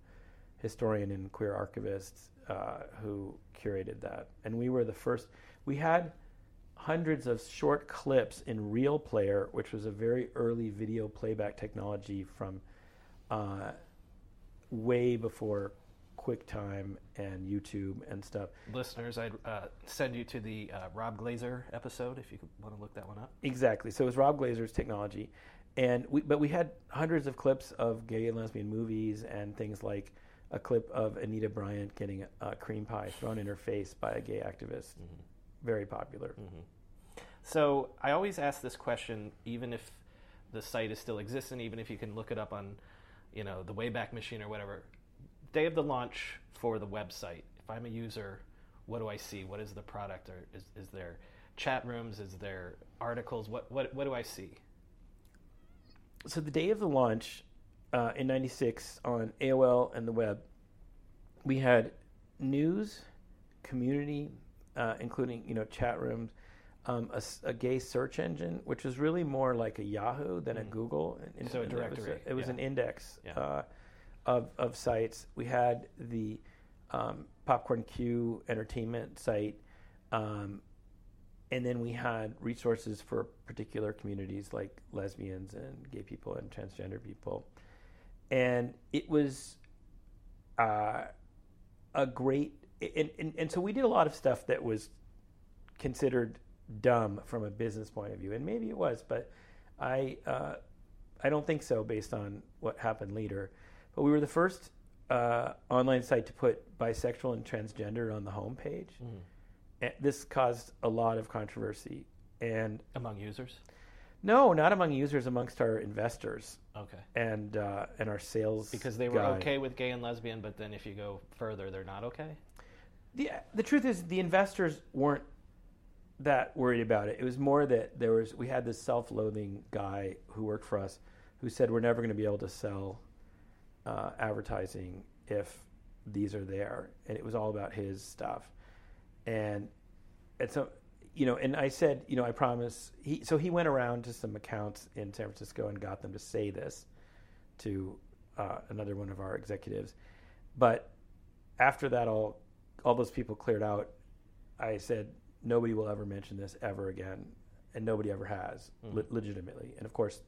historian and queer archivist, uh, who curated that. And we were the first. We had hundreds of short clips in RealPlayer, which was a very early video playback technology from uh, way before QuickTime and YouTube and stuff.
Listeners, I'd uh, send you to the uh, Rob Glaser episode if you want to look that one up.
Exactly. So it was Rob Glaser's technology and we, but we had hundreds of clips of gay and lesbian movies and things like a clip of Anita Bryant getting a, a cream pie thrown in her face by a gay activist. Mm-hmm. Very popular. Mm-hmm.
So I always ask this question, even if the site is still existing, even if you can look it up on, you know, the Wayback Machine or whatever. Day of the launch for the website. If I'm a user, what do I see? What is the product? Or is, is there chat rooms? Is there articles? What what what do I see?
so the day of the launch uh, in '96 on AOL and the web, we had news, community, uh, including you know chat rooms, um, a, a, gay search engine, which was really more like a Yahoo than mm. a Google.
And, so a directory.
It was, a, it was yeah. an index yeah. uh, of of sites. We had the um, Popcorn Q entertainment site. Um, and then we had resources for particular communities like lesbians and gay people and transgender people and it was uh, a great and, and, and so we did a lot of stuff that was considered dumb from a business point of view, and maybe it was, but I uh, I don't think so based on what happened later. But we were the first uh, online site to put bisexual and transgender on the homepage. Mm. And this caused a lot of controversy and
among users.
No, not among users, amongst our investors.
Okay.
And uh, and our sales
because they were guy. okay with gay and lesbian, but then if you go further, they're not okay.
The the truth is, the investors weren't that worried about it. It was more that there was we had this self-loathing guy who worked for us who said we're never going to be able to sell uh, advertising if these are there, and it was all about his stuff. And and so you know, and I said, you know, I promise. He so he went around to some accounts in San Francisco and got them to say this to uh, another one of our executives. But after that, all all those people cleared out. I said nobody will ever mention this ever again, and nobody ever has mm-hmm. le- legitimately. And of course,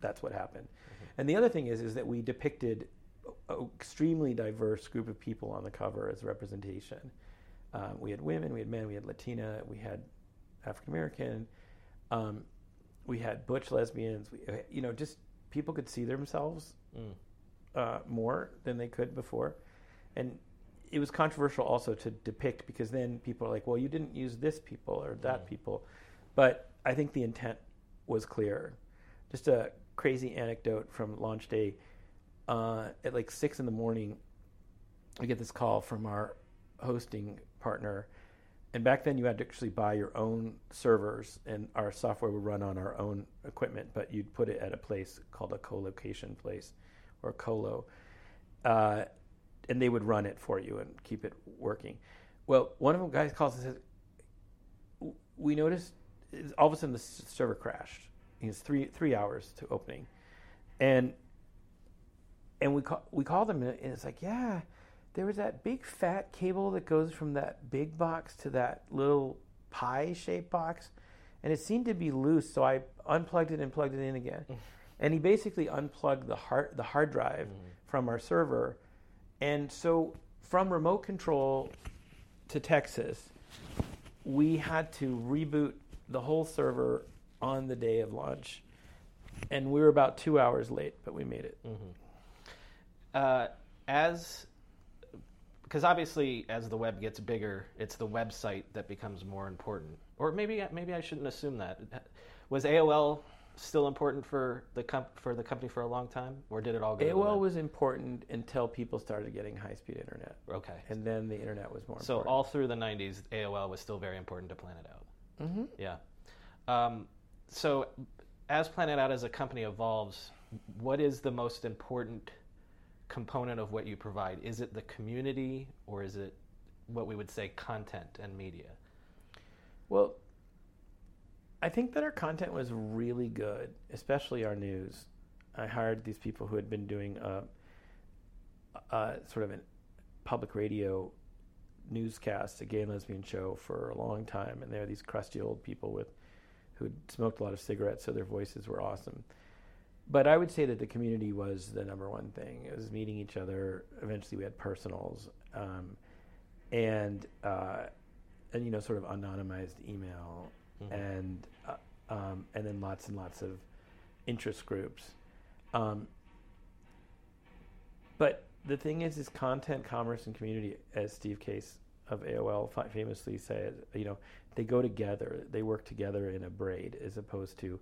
that's what happened. Mm-hmm. And the other thing is, is that we depicted an extremely diverse group of people on the cover as representation. Um, we had women, we had men, we had Latina, we had African American. Um, we had butch lesbians. We, uh, you know, just people could see themselves mm. uh, more than they could before, and it was controversial also to depict because then people are like, "Well, you didn't use this people or that mm. people," but I think the intent was clear. Just a crazy anecdote from launch day. Uh, at like six in the morning, we get this call from our hosting partner and back then you had to actually buy your own servers and our software would run on our own equipment but you'd put it at a place called a co-location place or colo uh, and they would run it for you and keep it working well one of the guys calls and says we noticed all of a sudden the server crashed it's three three hours to opening and and we call, we called them and it's like yeah there was that big fat cable that goes from that big box to that little pie shaped box, and it seemed to be loose. So I unplugged it and plugged it in again. *laughs* And he basically unplugged the hard the hard drive mm. from our server, and so from remote control to Texas, we had to reboot the whole server on the day of launch, and we were about two hours late, but we made it. Mm-hmm.
Uh, as because obviously as the web gets bigger it's the website that becomes more important or maybe maybe I shouldn't assume that was AOL still important for the comp- for the company for a long time or did it all go
AOL was important until people started getting high speed internet
okay
and then the internet was more
so
important.
all through the 90s AOL was still very important to PlanetOut
mm-hmm.
yeah um, so as PlanetOut as a company evolves what is the most important component of what you provide? Is it the community or is it what we would say content and media?
Well, I think that our content was really good, especially our news. I hired these people who had been doing a, a sort of a public radio newscast, a gay and lesbian show for a long time, and they're these crusty old people with who'd smoked a lot of cigarettes, so their voices were awesome but I would say that the community was the number one thing. It was meeting each other. Eventually, we had personals, um, and uh, and you know, sort of anonymized email, mm-hmm. and uh, um, and then lots and lots of interest groups. Um, but the thing is, is content, commerce, and community, as Steve Case of AOL famously said, you know, they go together. They work together in a braid, as opposed to,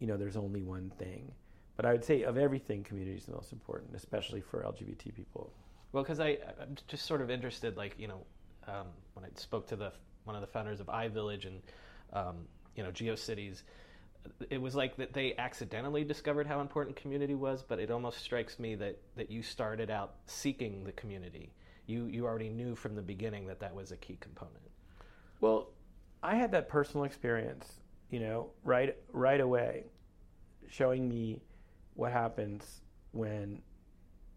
you know, there's only one thing. But I would say of everything, community is the most important, especially for LGBT people.
Well, because I I'm just sort of interested, like you know, um, when I spoke to the one of the founders of iVillage and um, you know GeoCities, it was like that they accidentally discovered how important community was, but it almost strikes me that that you started out seeking the community. You you already knew from the beginning that that was a key component.
Well, I had that personal experience, you know, right right away, showing me what happens when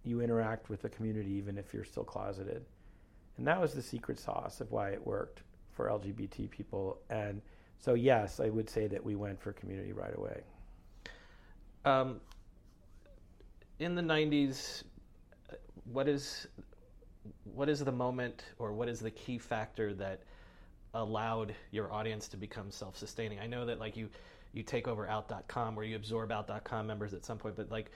you interact with the community, even if you're still closeted. And that was the secret sauce of why it worked for LGBT people. And so, yes, I would say that we went for community right away.
Um, in the 90s, what is what is the moment or what is the key factor that allowed your audience to become self-sustaining? I know that like you you take over out.com where you absorb out.com members at some point, but like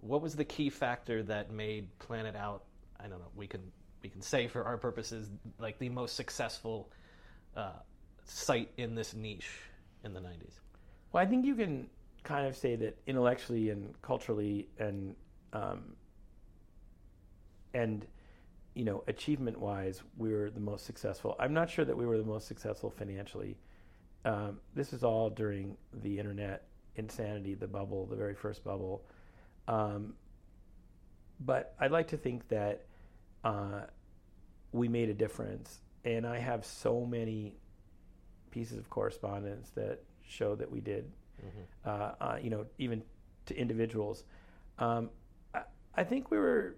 what was the key factor that made PlanetOut, I don't know, we can we can say for our purposes like the most successful uh, site in this niche in the 90s?
Well, I think you can kind of say that intellectually and culturally and um, and you know achievement wise, we were the most successful. I'm not sure that we were the most successful financially. Um, this is all during the internet insanity, the bubble, the very first bubble. Um, but I'd like to think that uh, we made a difference, and I have so many pieces of correspondence that show that we did. Mm-hmm. Uh, uh, you know, even to individuals. Um, I, I, think we were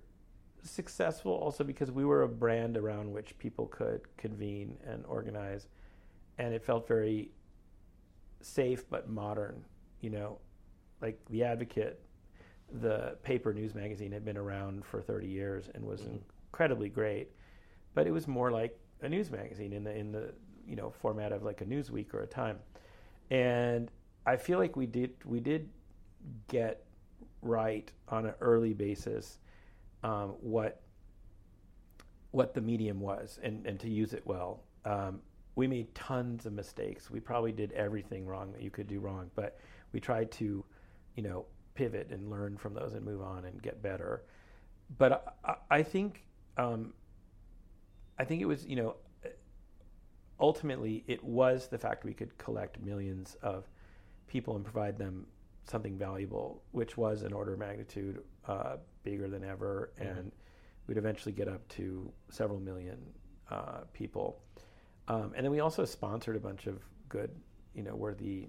successful also because we were a brand around which people could convene and organize, and it felt very safe but modern. You know, like the Advocate, the paper news magazine had been around for 30 years and was mm-hmm. incredibly great, but it was more like a news magazine in the in the you know format of like a Newsweek or a Time, and I feel like we did we did get right on an early basis um, what what the medium was and, and to use it well. Um, we made tons of mistakes. We probably did everything wrong that you could do wrong, but we tried to, you know, pivot and learn from those and move on and get better. But I, I think um, I think it was you know ultimately, it was the fact we could collect millions of people and provide them something valuable, which was an order of magnitude uh, bigger than ever, mm-hmm. and we'd eventually get up to several million uh, people. Um, and then we also sponsored a bunch of good, you know, worthy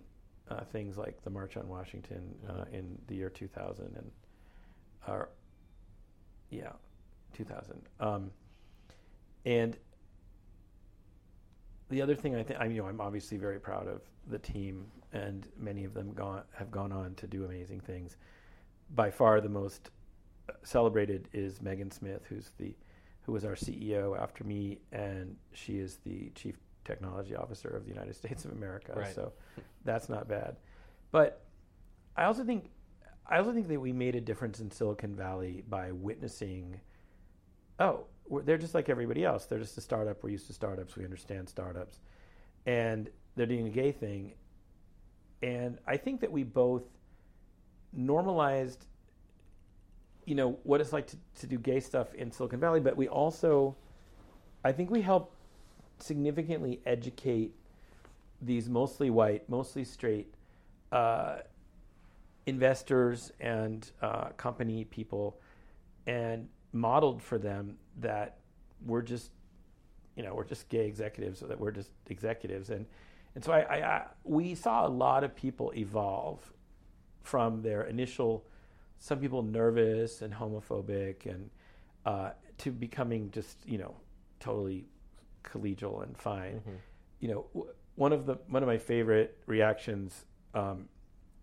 uh, things like the March on Washington uh, mm-hmm. in the year 2000 and, uh, yeah, 2000. Um, and the other thing I think, I you know, I'm obviously very proud of the team, and many of them gone have gone on to do amazing things. By far, the most uh, celebrated is Megan Smith, who's the who was our CEO after me, and she is the chief technology officer of the United States of America. Right. So that's not bad. But I also think I also think that we made a difference in Silicon Valley by witnessing. Oh, they're just like everybody else. They're just a startup. We're used to startups. We understand startups, and they're doing a gay thing. And I think that we both normalized, you know, what it's like to, to do gay stuff in Silicon Valley, but we also, I think we helped significantly educate these mostly white, mostly straight uh, investors and uh, company people, and modeled for them that we're just, you know, we're just gay executives, so that we're just executives, and and so I, I, I we saw a lot of people evolve from their initial, some people nervous and homophobic, and uh, to becoming just you know totally collegial and fine. Mm-hmm. You know, one of the one of my favorite reactions um,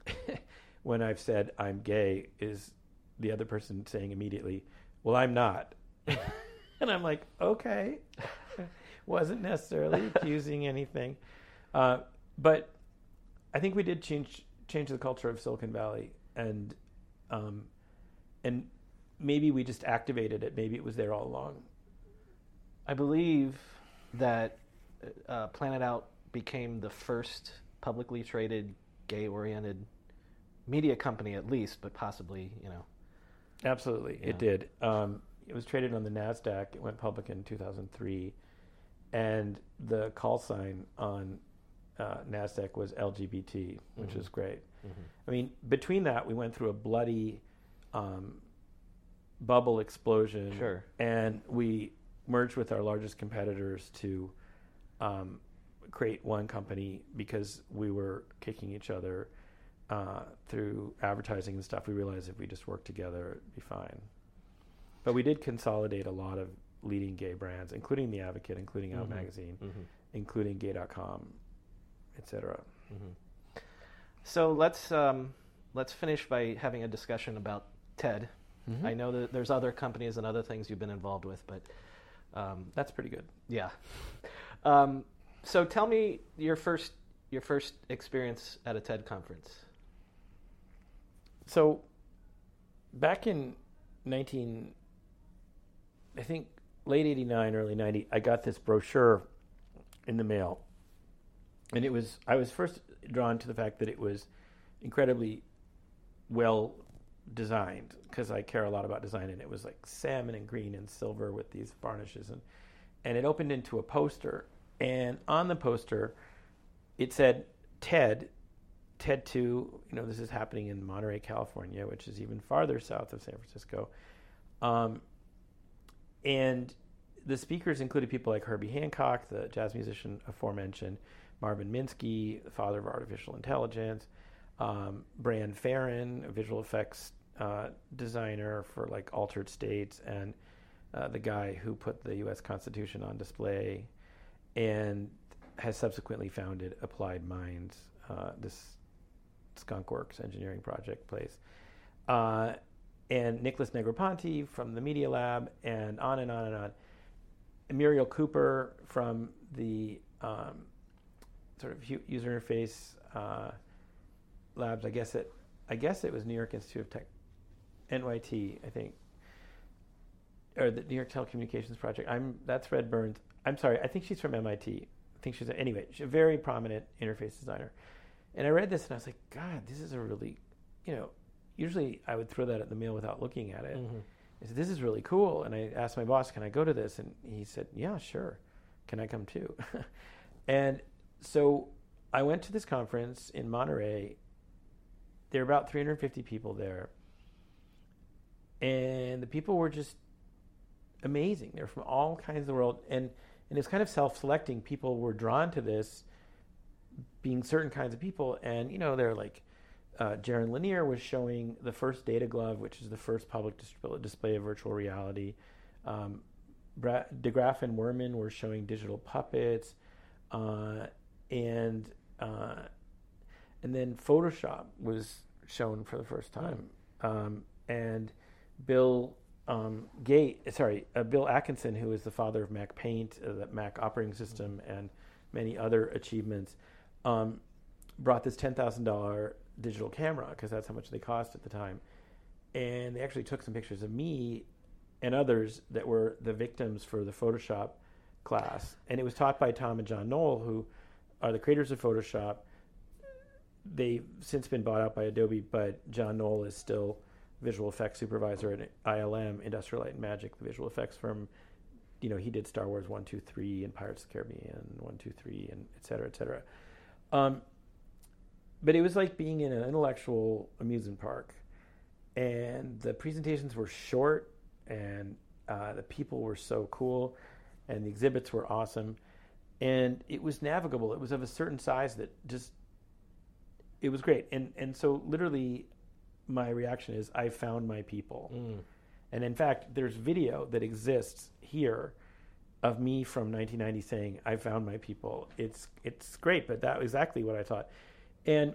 *laughs* when I've said I'm gay is the other person saying immediately, "Well, I'm not." *laughs* *laughs* and I'm like, okay, *laughs* wasn't necessarily accusing anything, uh, but I think we did change change the culture of Silicon Valley, and um, and maybe we just activated it. Maybe it was there all along.
I believe that uh, PlanetOut became the first publicly traded gay-oriented media company, at least, but possibly, you know.
Absolutely, it did. Um, it was traded on the Nasdaq. It went public in 2003, and the call sign on uh, Nasdaq was LGBT, which mm-hmm. is great. Mm-hmm. I mean, between that, we went through a bloody um, bubble explosion,
sure.
and we merged with our largest competitors to um, create one company because we were kicking each other uh, through advertising and stuff. We realized if we just worked together, it'd be fine. But we did consolidate a lot of leading gay brands, including The Advocate, including Out mm-hmm. Magazine, mm-hmm. including Gay.com, etc. Mm-hmm.
So let's um, let's finish by having a discussion about TED. Mm-hmm. I know that there's other companies and other things you've been involved with, but Um,
That's pretty good.
yeah. Um, so tell me your first your first experience at a TED conference.
So, back in 19, I think late 89, early 90, I got this brochure in the mail. And it was, I was first drawn to the fact that it was incredibly well designed because I care a lot about design. And it was like salmon and green and silver with these varnishes. And, and it opened into a poster. And on the poster, it said TED TED 2, you know, this is happening in Monterey, California, which is even farther south of San Francisco. Um, and the speakers included people like Herbie Hancock, the jazz musician aforementioned, Marvin Minsky, the father of artificial intelligence, um, Bran Ferren, a visual effects uh, designer for like altered states, and uh, the guy who put the U.S. Constitution on display, and has subsequently founded Applied Minds, uh, this Skunkworks engineering project place, uh, and Nicholas Negroponte from the Media Lab, and on and on and on. Muriel Cooper from the um, sort of user interface uh, labs. I guess it, I guess it was New York Institute of Tech, NYT, I think, or the New York Telecommunications Project. I'm that's Red Burns. I'm sorry. I think she's from MIT. I think she's a, anyway. She's a very prominent interface designer. And I read this and I was like, God, this is a really, you know, usually I would throw that at the mail without looking at it.
Mhm.
I said, this is really cool. And I asked my boss, can I go to this? And he said, yeah, sure. Can I come too? *laughs* and so I went to this conference in Monterey. There were about 350 people there. And the people were just amazing. They're from all kinds of the world. And, and it's kind of self selecting. People were drawn to this being certain kinds of people. And, you know, they're like, uh, Jaron Lanier was showing the first Data Glove, which is the first public dis- display of virtual reality. Um, Bra- deGraf and Wahrman were showing digital puppets, uh, and uh, and then Photoshop was shown for the first time. Um, and Bill um, Gate, sorry, uh, Bill Atkinson, who is the father of MacPaint, uh, the Mac operating system, and many other achievements, um, brought this ten thousand dollar digital camera because that's how much they cost at the time. And they actually took some pictures of me and others that were the victims for the Photoshop class. And it was taught by Tom and John Knoll, who are the creators of Photoshop. They've since been bought out by Adobe, but John Knoll is still visual effects supervisor at ILM, Industrial Light and Magic, the visual effects firm. You know, he did Star Wars 1, 2, 3 and Pirates of the Caribbean 1, 2, 3, and et cetera, et cetera. Um, but it was like being in an intellectual amusement park. And the presentations were short, and uh, the people were so cool, and the exhibits were awesome. And it was navigable. It was of a certain size that just, it was great. And, and so, literally, my reaction is I found my people.
Mm.
And in fact, there's video that exists here of me from 1990 saying, "I found my people." It's it's great, but that was exactly what I thought. And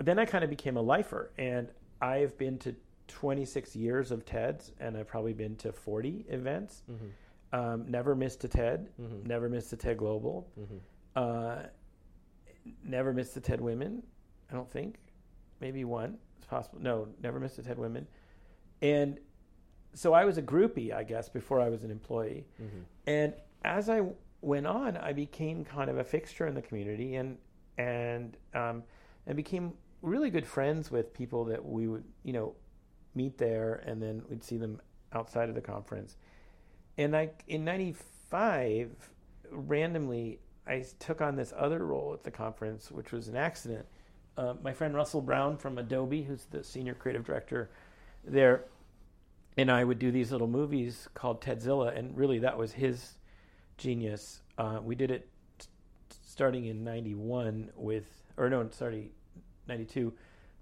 then I kind of became a lifer, and I've been to 26 years of TEDs, and I've probably been to 40 events.
Mhm.
Um, never missed a TED.
Mhm.
Never missed a TED Global.
Mhm.
Uh, never missed a TED Women. I don't think. Maybe one. It's possible. No, never missed a TED Women. And so I was a groupie, I guess, before I was an employee.
Mhm.
And as I went on, I became kind of a fixture in the community, and and um, and became really good friends with people that we would, you know, meet there, and then we'd see them outside of the conference. And I, in '95, randomly, I took on this other role at the conference, which was an accident. Uh, my friend Russell Brown from Adobe, who's the senior creative director there, and I would do these little movies called Tedzilla, and really that was his genius. Uh, we did it s- starting in '91 with, or no, sorry, '92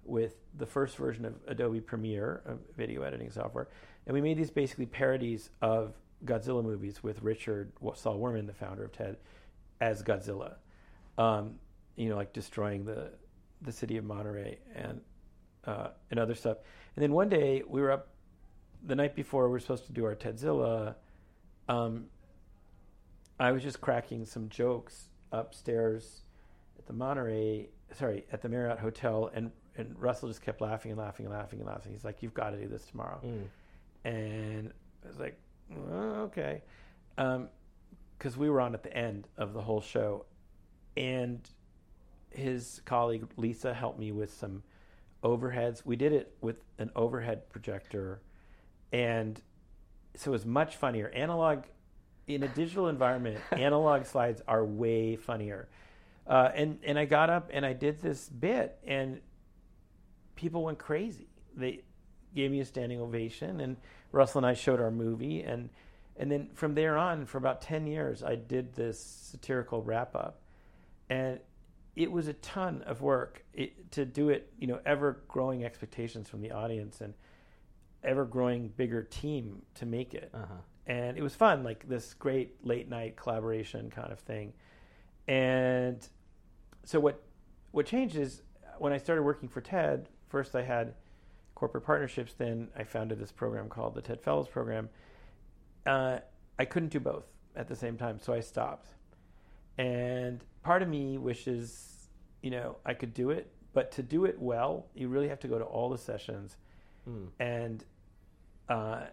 with the first version of Adobe Premiere, a video editing software, and we made these basically parodies of Godzilla movies with Richard Saul Wurman, the founder of TED, as Godzilla. Um, you know, like destroying the the city of Monterey and uh, and other stuff. And then one day we were up the night before we were supposed to do our Tedzilla, um, I was just cracking some jokes upstairs at the Monterey, sorry, at the Marriott Hotel, and and Russell just kept laughing and laughing and laughing and laughing. He's like, "You've got to do this tomorrow,"
Mm.
and I was like, "Oh, "Okay," because we were on at the end of the whole show, and his colleague Lisa helped me with some overheads. We did it with an overhead projector, and so it was much funnier. Analog in a digital environment, *laughs* analog slides are way funnier. Uh, and and I got up and I did this bit, and people went crazy. They gave me a standing ovation, and Russell and I showed our movie, and and then from there on, for about ten years, I did this satirical wrap up, and it was a ton of work it, to do it. You know, ever growing expectations from the audience and ever growing bigger team to make it
Uh-huh.
and it was fun like this great late night collaboration kind of thing and so what what changed is when i started working for ted first i had corporate partnerships then i founded this program called the ted fellows program uh, i couldn't do both at the same time so i stopped and part of me wishes you know i could do it but to do it well you really have to go to all the sessions
Mm.
and uh,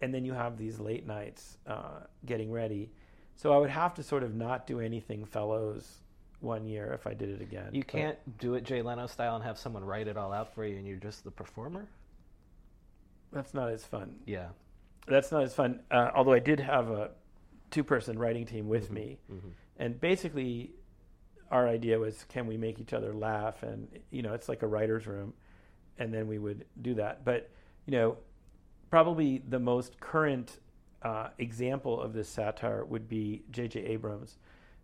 and then you have these late nights uh, getting ready. So I would have to sort of not do anything fellows one year if I did it again.
You
But
can't do it Jay Leno style and have someone write it all out for you, and you're just the performer.
that's not as fun.
Yeah.
That's not as fun. Uh, although I did have a two-person writing team with
Mhm.
me,
Mhm.
and basically our idea was, can we make each other laugh? And you know, it's like a writer's room, and then we would do that. But you know, probably the most current uh, example of this satire would be J.J. Abrams.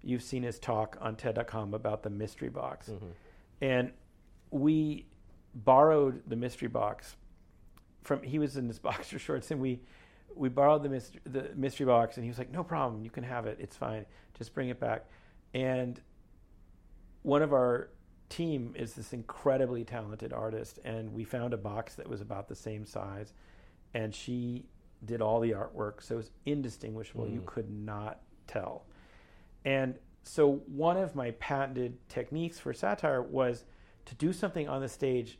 You've seen his talk on TED.com about the mystery box,
Mhm.
and we borrowed the mystery box from. He was in his *laughs* boxer shorts, and we we borrowed the mystery, the mystery box, and he was like, "No problem, you can have it. It's fine. Just bring it back." And one of our team is this incredibly talented artist, and we found a box that was about the same size, and she did all the artwork, so it was indistinguishable. You
Mm.
could not tell. And so, one of my patented techniques for satire was to do something on the stage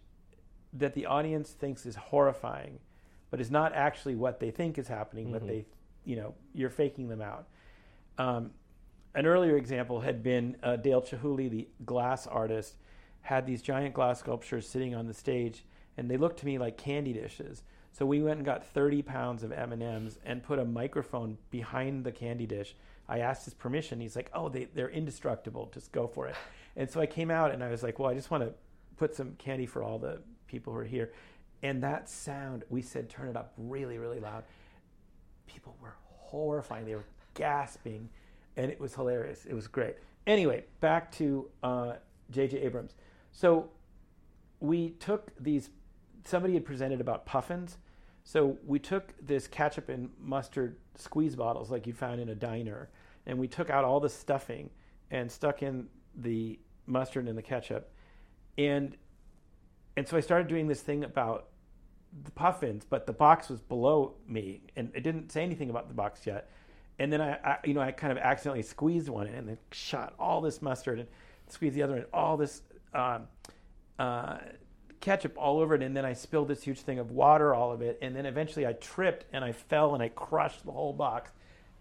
that the audience thinks is horrifying, but is not actually what they think is happening, but
Mhm.
they, you know, you're faking them out. Um, an earlier example had been uh, Dale Chihuly, the glass artist, had these giant glass sculptures sitting on the stage, and they looked to me like candy dishes. So we went and got 30 pounds of M&Ms and put a microphone behind the candy dish. I asked his permission. He's like, "Oh, they, they're indestructible. Just go for it." And so I came out and I was like, "Well, I just want to put some candy for all the people who are here." And that sound, we said, "Turn it up really, really loud." People were horrifying. They were gasping, and it was hilarious. It was great. Anyway, back to uh, J.J. Abrams. So we took these. Somebody had presented about puffins, so we took this ketchup and mustard squeeze bottles like you found in a diner, and we took out all the stuffing and stuck in the mustard and the ketchup, and and so I started doing this thing about the puffins, but the box was below me, and it didn't say anything about the box yet. And then I, I you know, I kind of accidentally squeezed one and then shot all this mustard and squeezed the other and all this um, uh, ketchup all over it. And then I spilled this huge thing of water all of it. And then eventually I tripped and I fell and I crushed the whole box.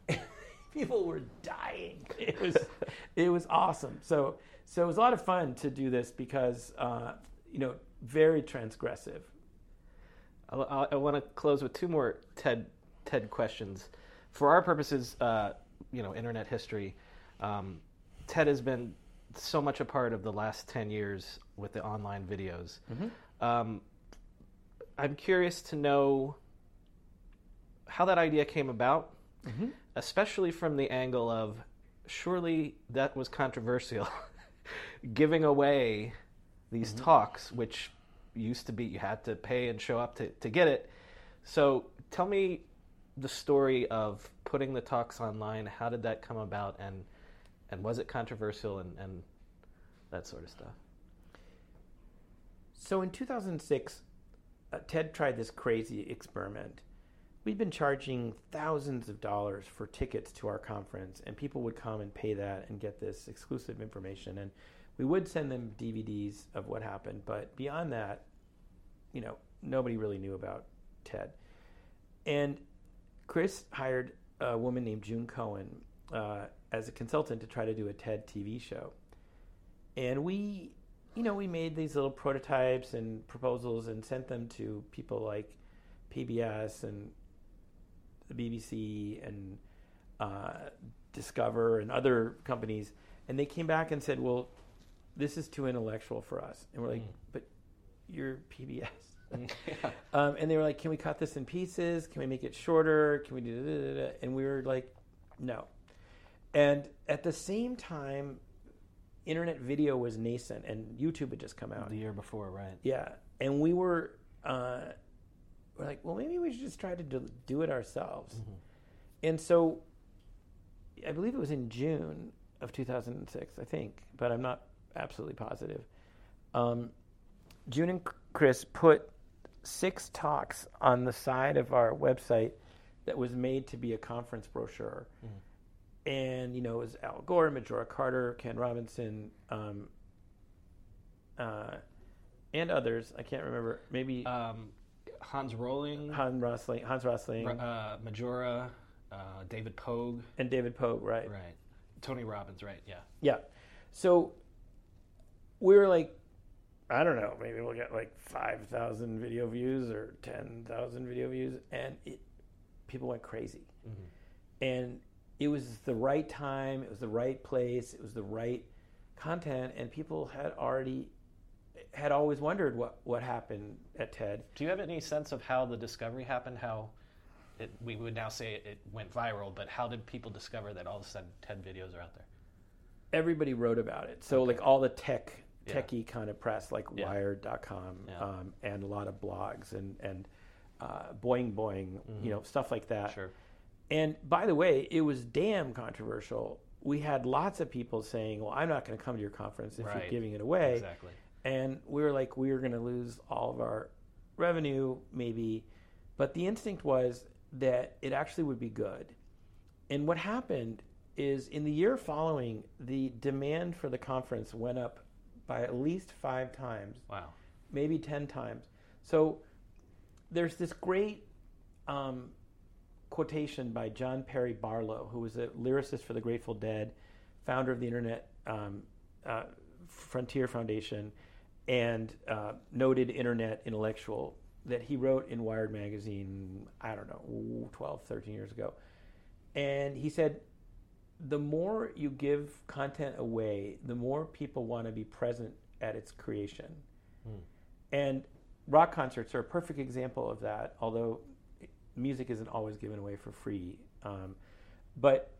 *laughs* People were dying. It was, *laughs* it was awesome. So, so it was a lot of fun to do this because, uh, you know, very transgressive.
I, I, I want to close with two more TED TED questions. For our purposes, uh, you know, internet history, um, TED has been so much a part of the last ten years with the online videos. Mm-hmm. Um, I'm curious to know how that idea came about, mm-hmm. especially from the angle of surely that was controversial, *laughs* giving away these mm-hmm. talks, which used to be you had to pay and show up to, to get it. So tell me the story of putting the talks online. How did that come about, and and was it controversial, and, and that sort of stuff?
So in 2006, uh, Ted tried this crazy experiment we'd been charging thousands of dollars for tickets to our conference, and people would come and pay that and get this exclusive information. And we would send them DVDs of what happened, but beyond that, you know, nobody really knew about TED. And Chris hired a woman named June Cohen uh, as a consultant to try to do a TED TV show. And we, you know, we made these little prototypes and proposals and sent them to people like PBS and the BBC and uh, Discover and other companies. And they came back and said, well, this is too intellectual for us. And we're like,
Mm.
but you're PBS. *laughs*
yeah. *laughs*
Um, and they were like, "Can we cut this in pieces? Can we make it shorter? Can we do?" Da, da, da? And we were like, "No." And at the same time, internet video was nascent, and YouTube had just come out.
The year before, right?
Yeah, and we were, uh, we're like, "Well, maybe we should just try to do, it ourselves."
Mhm.
And so, I believe it was in June of 2006, I think, but I'm not absolutely positive. Um, June and Chris put six talks on the side of our website that was made to be a conference brochure.
Mhm.
And, you know, it was Al Gore, Majora Carter, Ken Robinson, um, uh, and others. I can't remember. Maybe
Um, Hans Rolling,
Hans Rosling, Hans Rosling,
uh, Majora, uh, David Pogue,
and David Pogue, right?
right? Tony Robbins, right? Yeah.
Yeah. So we were like, I don't know, maybe we'll get like 5,000 video views or 10,000 video views. And it, people went crazy.
Mhm.
And it was the right time, it was the right place, it was the right content. And people had already, had always wondered what, what happened at TED.
Do you have any sense of how the discovery happened? How it, we would now say it, it went viral, but how did people discover that all of a sudden TED videos are out there?
Everybody wrote about it. So,
Okay.
like all the tech,
Yeah.
techie kind of press, like
Yeah.
Wired.com,
Yeah.
um, and a lot of blogs and and uh, Boing Boing,
Mhm.
you know, stuff like that.
Sure.
And by the way, it was damn controversial. We had lots of people saying, "Well, I'm not going to come to your conference if
Right.
you're giving it away,"
Exactly.
and we were like, we were going to lose all of our revenue, maybe. But the instinct was that it actually would be good. And what happened is in the year following, the demand for the conference went up by at least five times,
Wow.
maybe 10 times. So there's this great um, quotation by John Perry Barlow, who was a lyricist for the Grateful Dead, founder of the Internet um, uh, Frontier Foundation, and uh, noted internet intellectual that he wrote in Wired magazine, I don't know, 12, 13 years ago. And he said, the more you give content away, the more people want to be present at its creation.
Hmm.
And rock concerts are a perfect example of that, although music isn't always given away for free. Um, but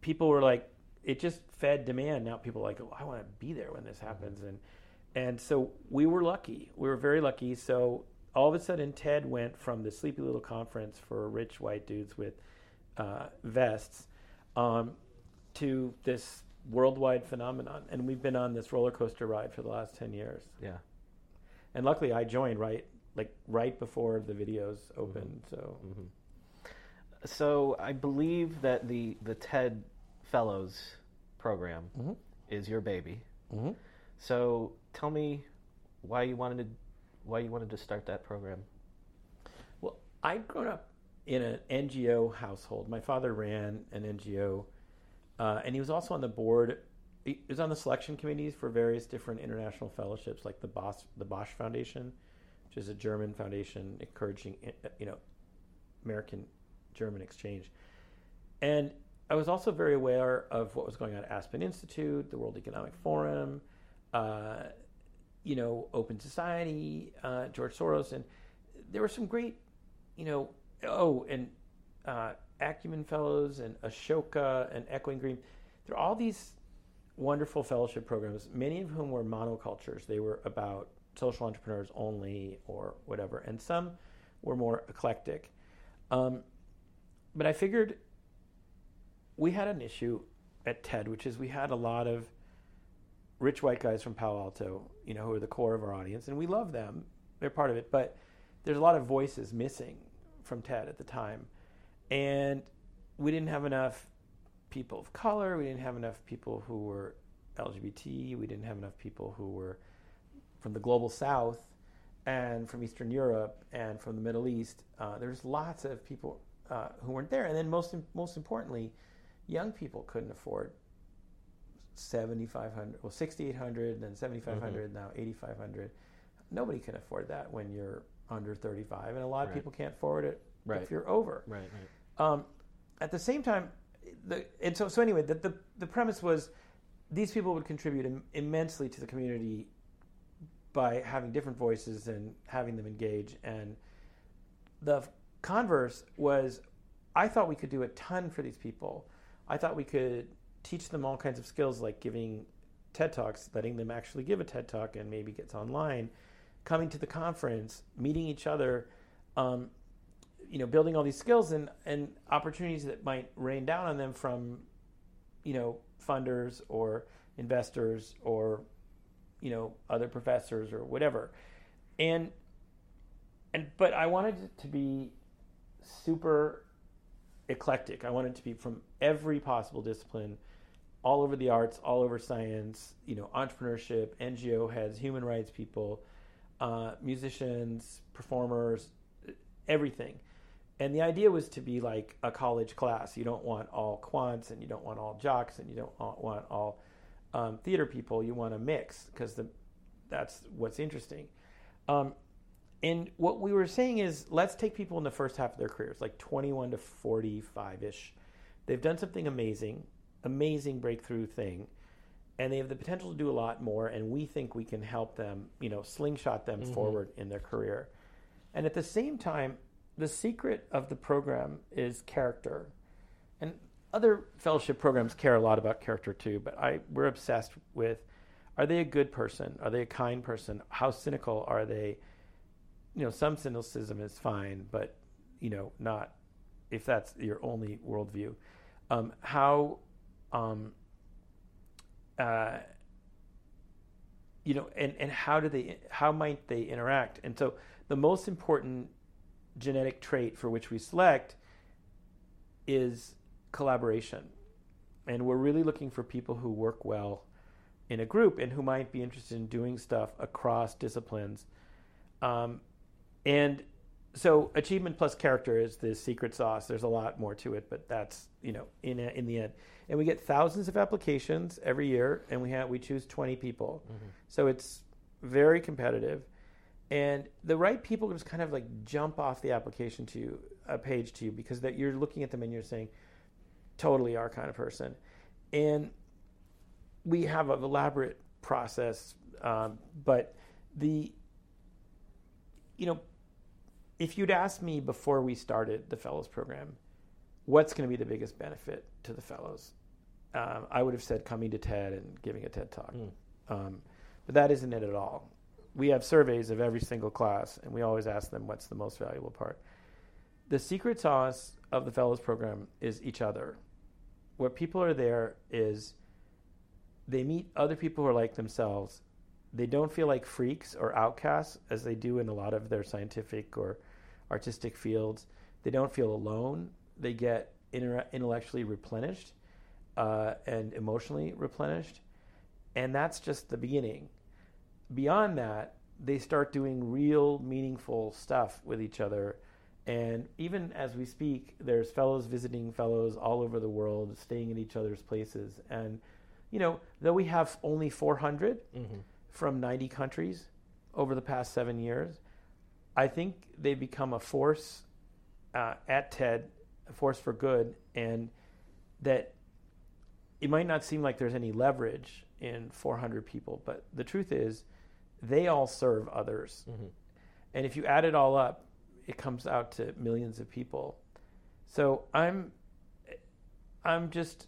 people were like, it just fed demand. Now people are like, oh, I want to be there when this happens. And, and so we were lucky. We were very lucky. So all of a sudden, TED went from the sleepy little conference for rich white dudes with uh, vests um, to this worldwide phenomenon. And we've been on this roller coaster ride for the last 10 years.
Yeah.
And luckily, I joined right like right before the videos opened. So
hmm So I believe that the the TED Fellows program
Mhm.
is your baby.
Mhm.
So tell me why you wanted to why you wanted to start that program.
well, I'd grown up in an NGO household. My father ran an NGO, uh, and he was also on the board. He was on the selection committees for various different international fellowships, like the Bosch, the Bosch Foundation, which is a German foundation encouraging, uh, you know, American German exchange. And I was also very aware of what was going on at Aspen Institute, the World Economic Forum, uh, you know, Open Society, uh, George Soros, and there were some great, you know, oh, and uh, Acumen Fellows and Ashoka and Echoing Green. There are all these wonderful fellowship programs, many of whom were monocultures. They were about social entrepreneurs only or whatever, and some were more eclectic. Um, but I figured we had an issue at TED, which is we had a lot of rich white guys from Palo Alto, you know, who are the core of our audience, and we love them. They're part of it, but there's a lot of voices missing from TED at the time, and we didn't have enough people of color. We didn't have enough people who were LGBT. We didn't have enough people who were from the global South and from Eastern Europe and from the Middle East. Uh, there's lots of people uh, who weren't there, and then most most importantly, young people couldn't afford 7500 well 6800 then 7500 mm-hmm. now 8500 nobody can afford that when you're under 35 and a lot of right. people can't afford it right. if you're over
right, right.
Um, at the same time the, and so, so anyway the, the, the premise was these people would contribute Im- immensely to the community by having different voices and having them engage. And the converse was i thought we could do a ton for these people. I thought we could teach them all kinds of skills like giving TED Talks, letting them actually give a TED Talk and maybe gets online, coming to the conference, meeting each other, um, you know, building all these skills and, and opportunities that might rain down on them from, you know, funders or investors or, you know, other professors or whatever. And, and, but I wanted it to be super eclectic. I wanted it to be from every possible discipline all over the arts, all over science, you know, entrepreneurship, NGO heads, human rights people, uh, musicians, performers, everything. And the idea was to be like a college class. You don't want all quants and you don't want all jocks and you don't want all um, theater people. You want to mix because that's what's interesting. Um, and what we were saying is let's take people in the first half of their careers, like 21 to 45 ish. They've done something amazing amazing breakthrough thing and they have the potential to do a lot more and we think we can help them you know slingshot them mm-hmm. forward in their career and at the same time the secret of the program is character other fellowship programs care a lot about character too but i we're obsessed with are they a good person? Are they a kind person? How cynical are they? You know some cynicism is fine but you know not if that's your only worldview. Um, how um, uh, you know, and, and how do they, how might they interact? And so the most important genetic trait for which we select is collaboration. And we're really looking for people who work well in a group and who might be interested in doing stuff across disciplines. Um, and so achievement plus character is the secret sauce. There's a lot more to it, but that's you know in a, in the end. And we get thousands of applications every year, and we have we choose 20 people. Mm-hmm. So it's very competitive, and the right people just kind of like jump off the application to you, a page to you, because that you're looking at them and you're saying, totally our kind of person, and we have an elaborate process, um, but the you know if you'd asked me before we started the fellows program, what's going to be the biggest benefit to the fellows, um, I would have said coming to TED and giving a TED talk. Mm. Um, but that isn't it at all. We have surveys of every single class, and we always ask them what's the most valuable part. The secret sauce of the fellows program is each other. What people are there is they meet other people who are like themselves. They don't feel like freaks or outcasts as they do in a lot of their scientific or artistic fields. They don't feel alone. They get inter- intellectually replenished uh, and emotionally replenished. And that's just the beginning. Beyond that, they start doing real, meaningful stuff with each other. And even as we speak, there's fellows visiting fellows all over the world, staying in each other's places. And, you know, though we have only 400 mm-hmm. from 90 countries over the past seven years, I think they've become a force uh, at TED, a force for good, and that it might not seem like there's any leverage in 400 people, but the truth is they all serve others. Mm-hmm. And if you add it all up, it comes out to millions of people. So I'm I'm just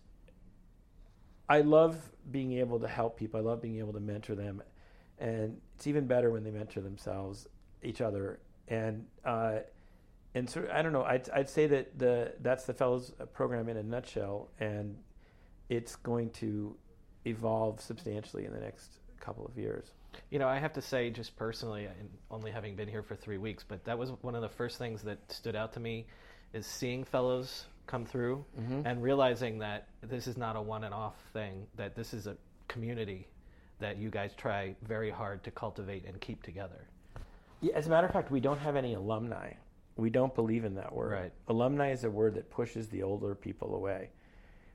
I love being able to help people. I love being able to mentor them. And it's even better when they mentor themselves each other, and uh, and so I don't know. I'd I'd say that the that's the fellows program in a nutshell, and it's going to evolve substantially in the next couple of years.
You know, I have to say, just personally, and only having been here for three weeks, but that was one of the first things that stood out to me is seeing fellows come through
Mm-hmm.
and realizing that this is not a one and off thing, that this is a community that you guys try very hard to cultivate and keep together.
Yeah, as a matter of fact, we don't have any alumni. We don't believe in that word.
Right.
Alumni is a word that pushes the older people away.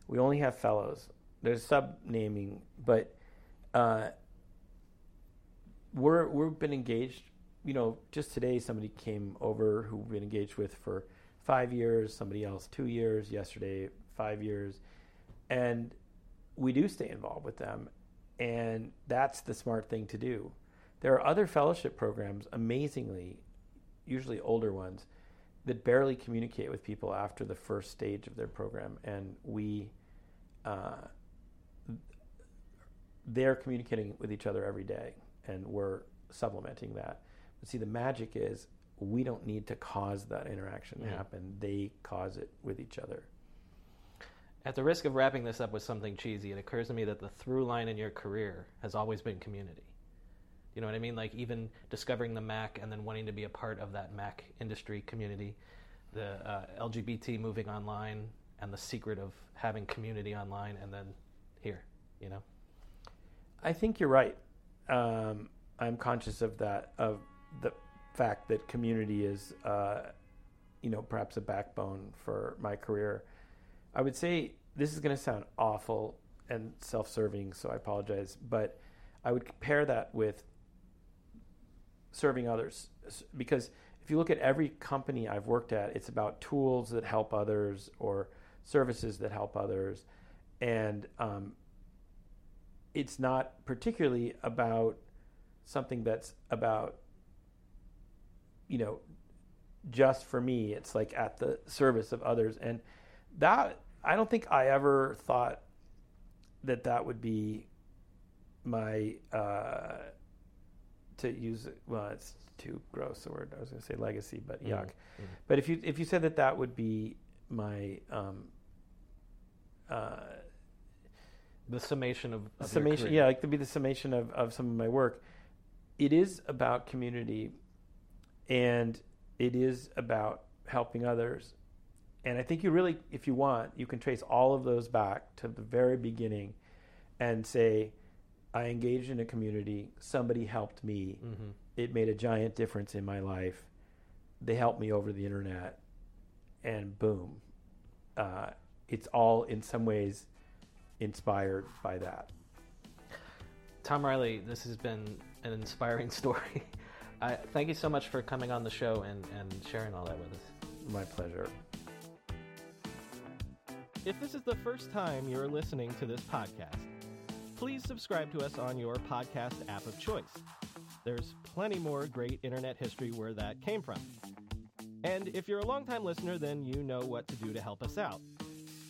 We only have fellows. There's sub naming, but uh, we're we've been engaged. You know, just today somebody came over who we've been engaged with for five years. Somebody else two years. Yesterday five years, and we do stay involved with them, and that's the smart thing to do. There are other fellowship programs, amazingly, usually older ones, that barely communicate with people after the first stage of their program, and we, uh, they're communicating with each other every day, and we're supplementing that. But see, the magic is we don't need to cause that interaction to
Mhm.
happen; they cause it with each other.
At the risk of wrapping this up with something cheesy, it occurs to me that the through line in your career has always been community. You know what I mean? Like even discovering the Mac and then wanting to be a part of that Mac industry community, the uh, LGBT moving online, and the secret of having community online, and then here, you know.
I think you're right. Um, I'm conscious of that, of the fact that community is, uh, you know, perhaps a backbone for my career. I would say this is going to sound awful and self-serving, so I apologize, but I would compare that with serving others because if you look at every company I've worked at, it's about tools that help others or services that help others, and um, it's not particularly about something that's about you know just for me. It's like at the service of others. And that i don't think i ever thought that that would be my uh to use well it's too gross a word. I was going to say legacy but
Mhm,
yuck.
Mhm.
but if you if you said that that would be my um uh
The summation of, of
summation yeah like to be the summation of, of some of my work. It is about community and it is about helping others. And i think you really if you want you can trace all of those back to the very beginning and say i engaged in a community. Somebody helped me.
Mhm.
it made a giant difference in my life. They helped me over the internet and boom uh, it's all in some ways inspired by that
Tom Rielly, this has been an inspiring *laughs* story. I, thank you so much for coming on the show and, and sharing all that with us.
my pleasure
If this is the first time you're listening to this podcast, please subscribe to us on your podcast app of choice. There's plenty more great internet history where that came from. And if you're a longtime listener, then you know what to do to help us out.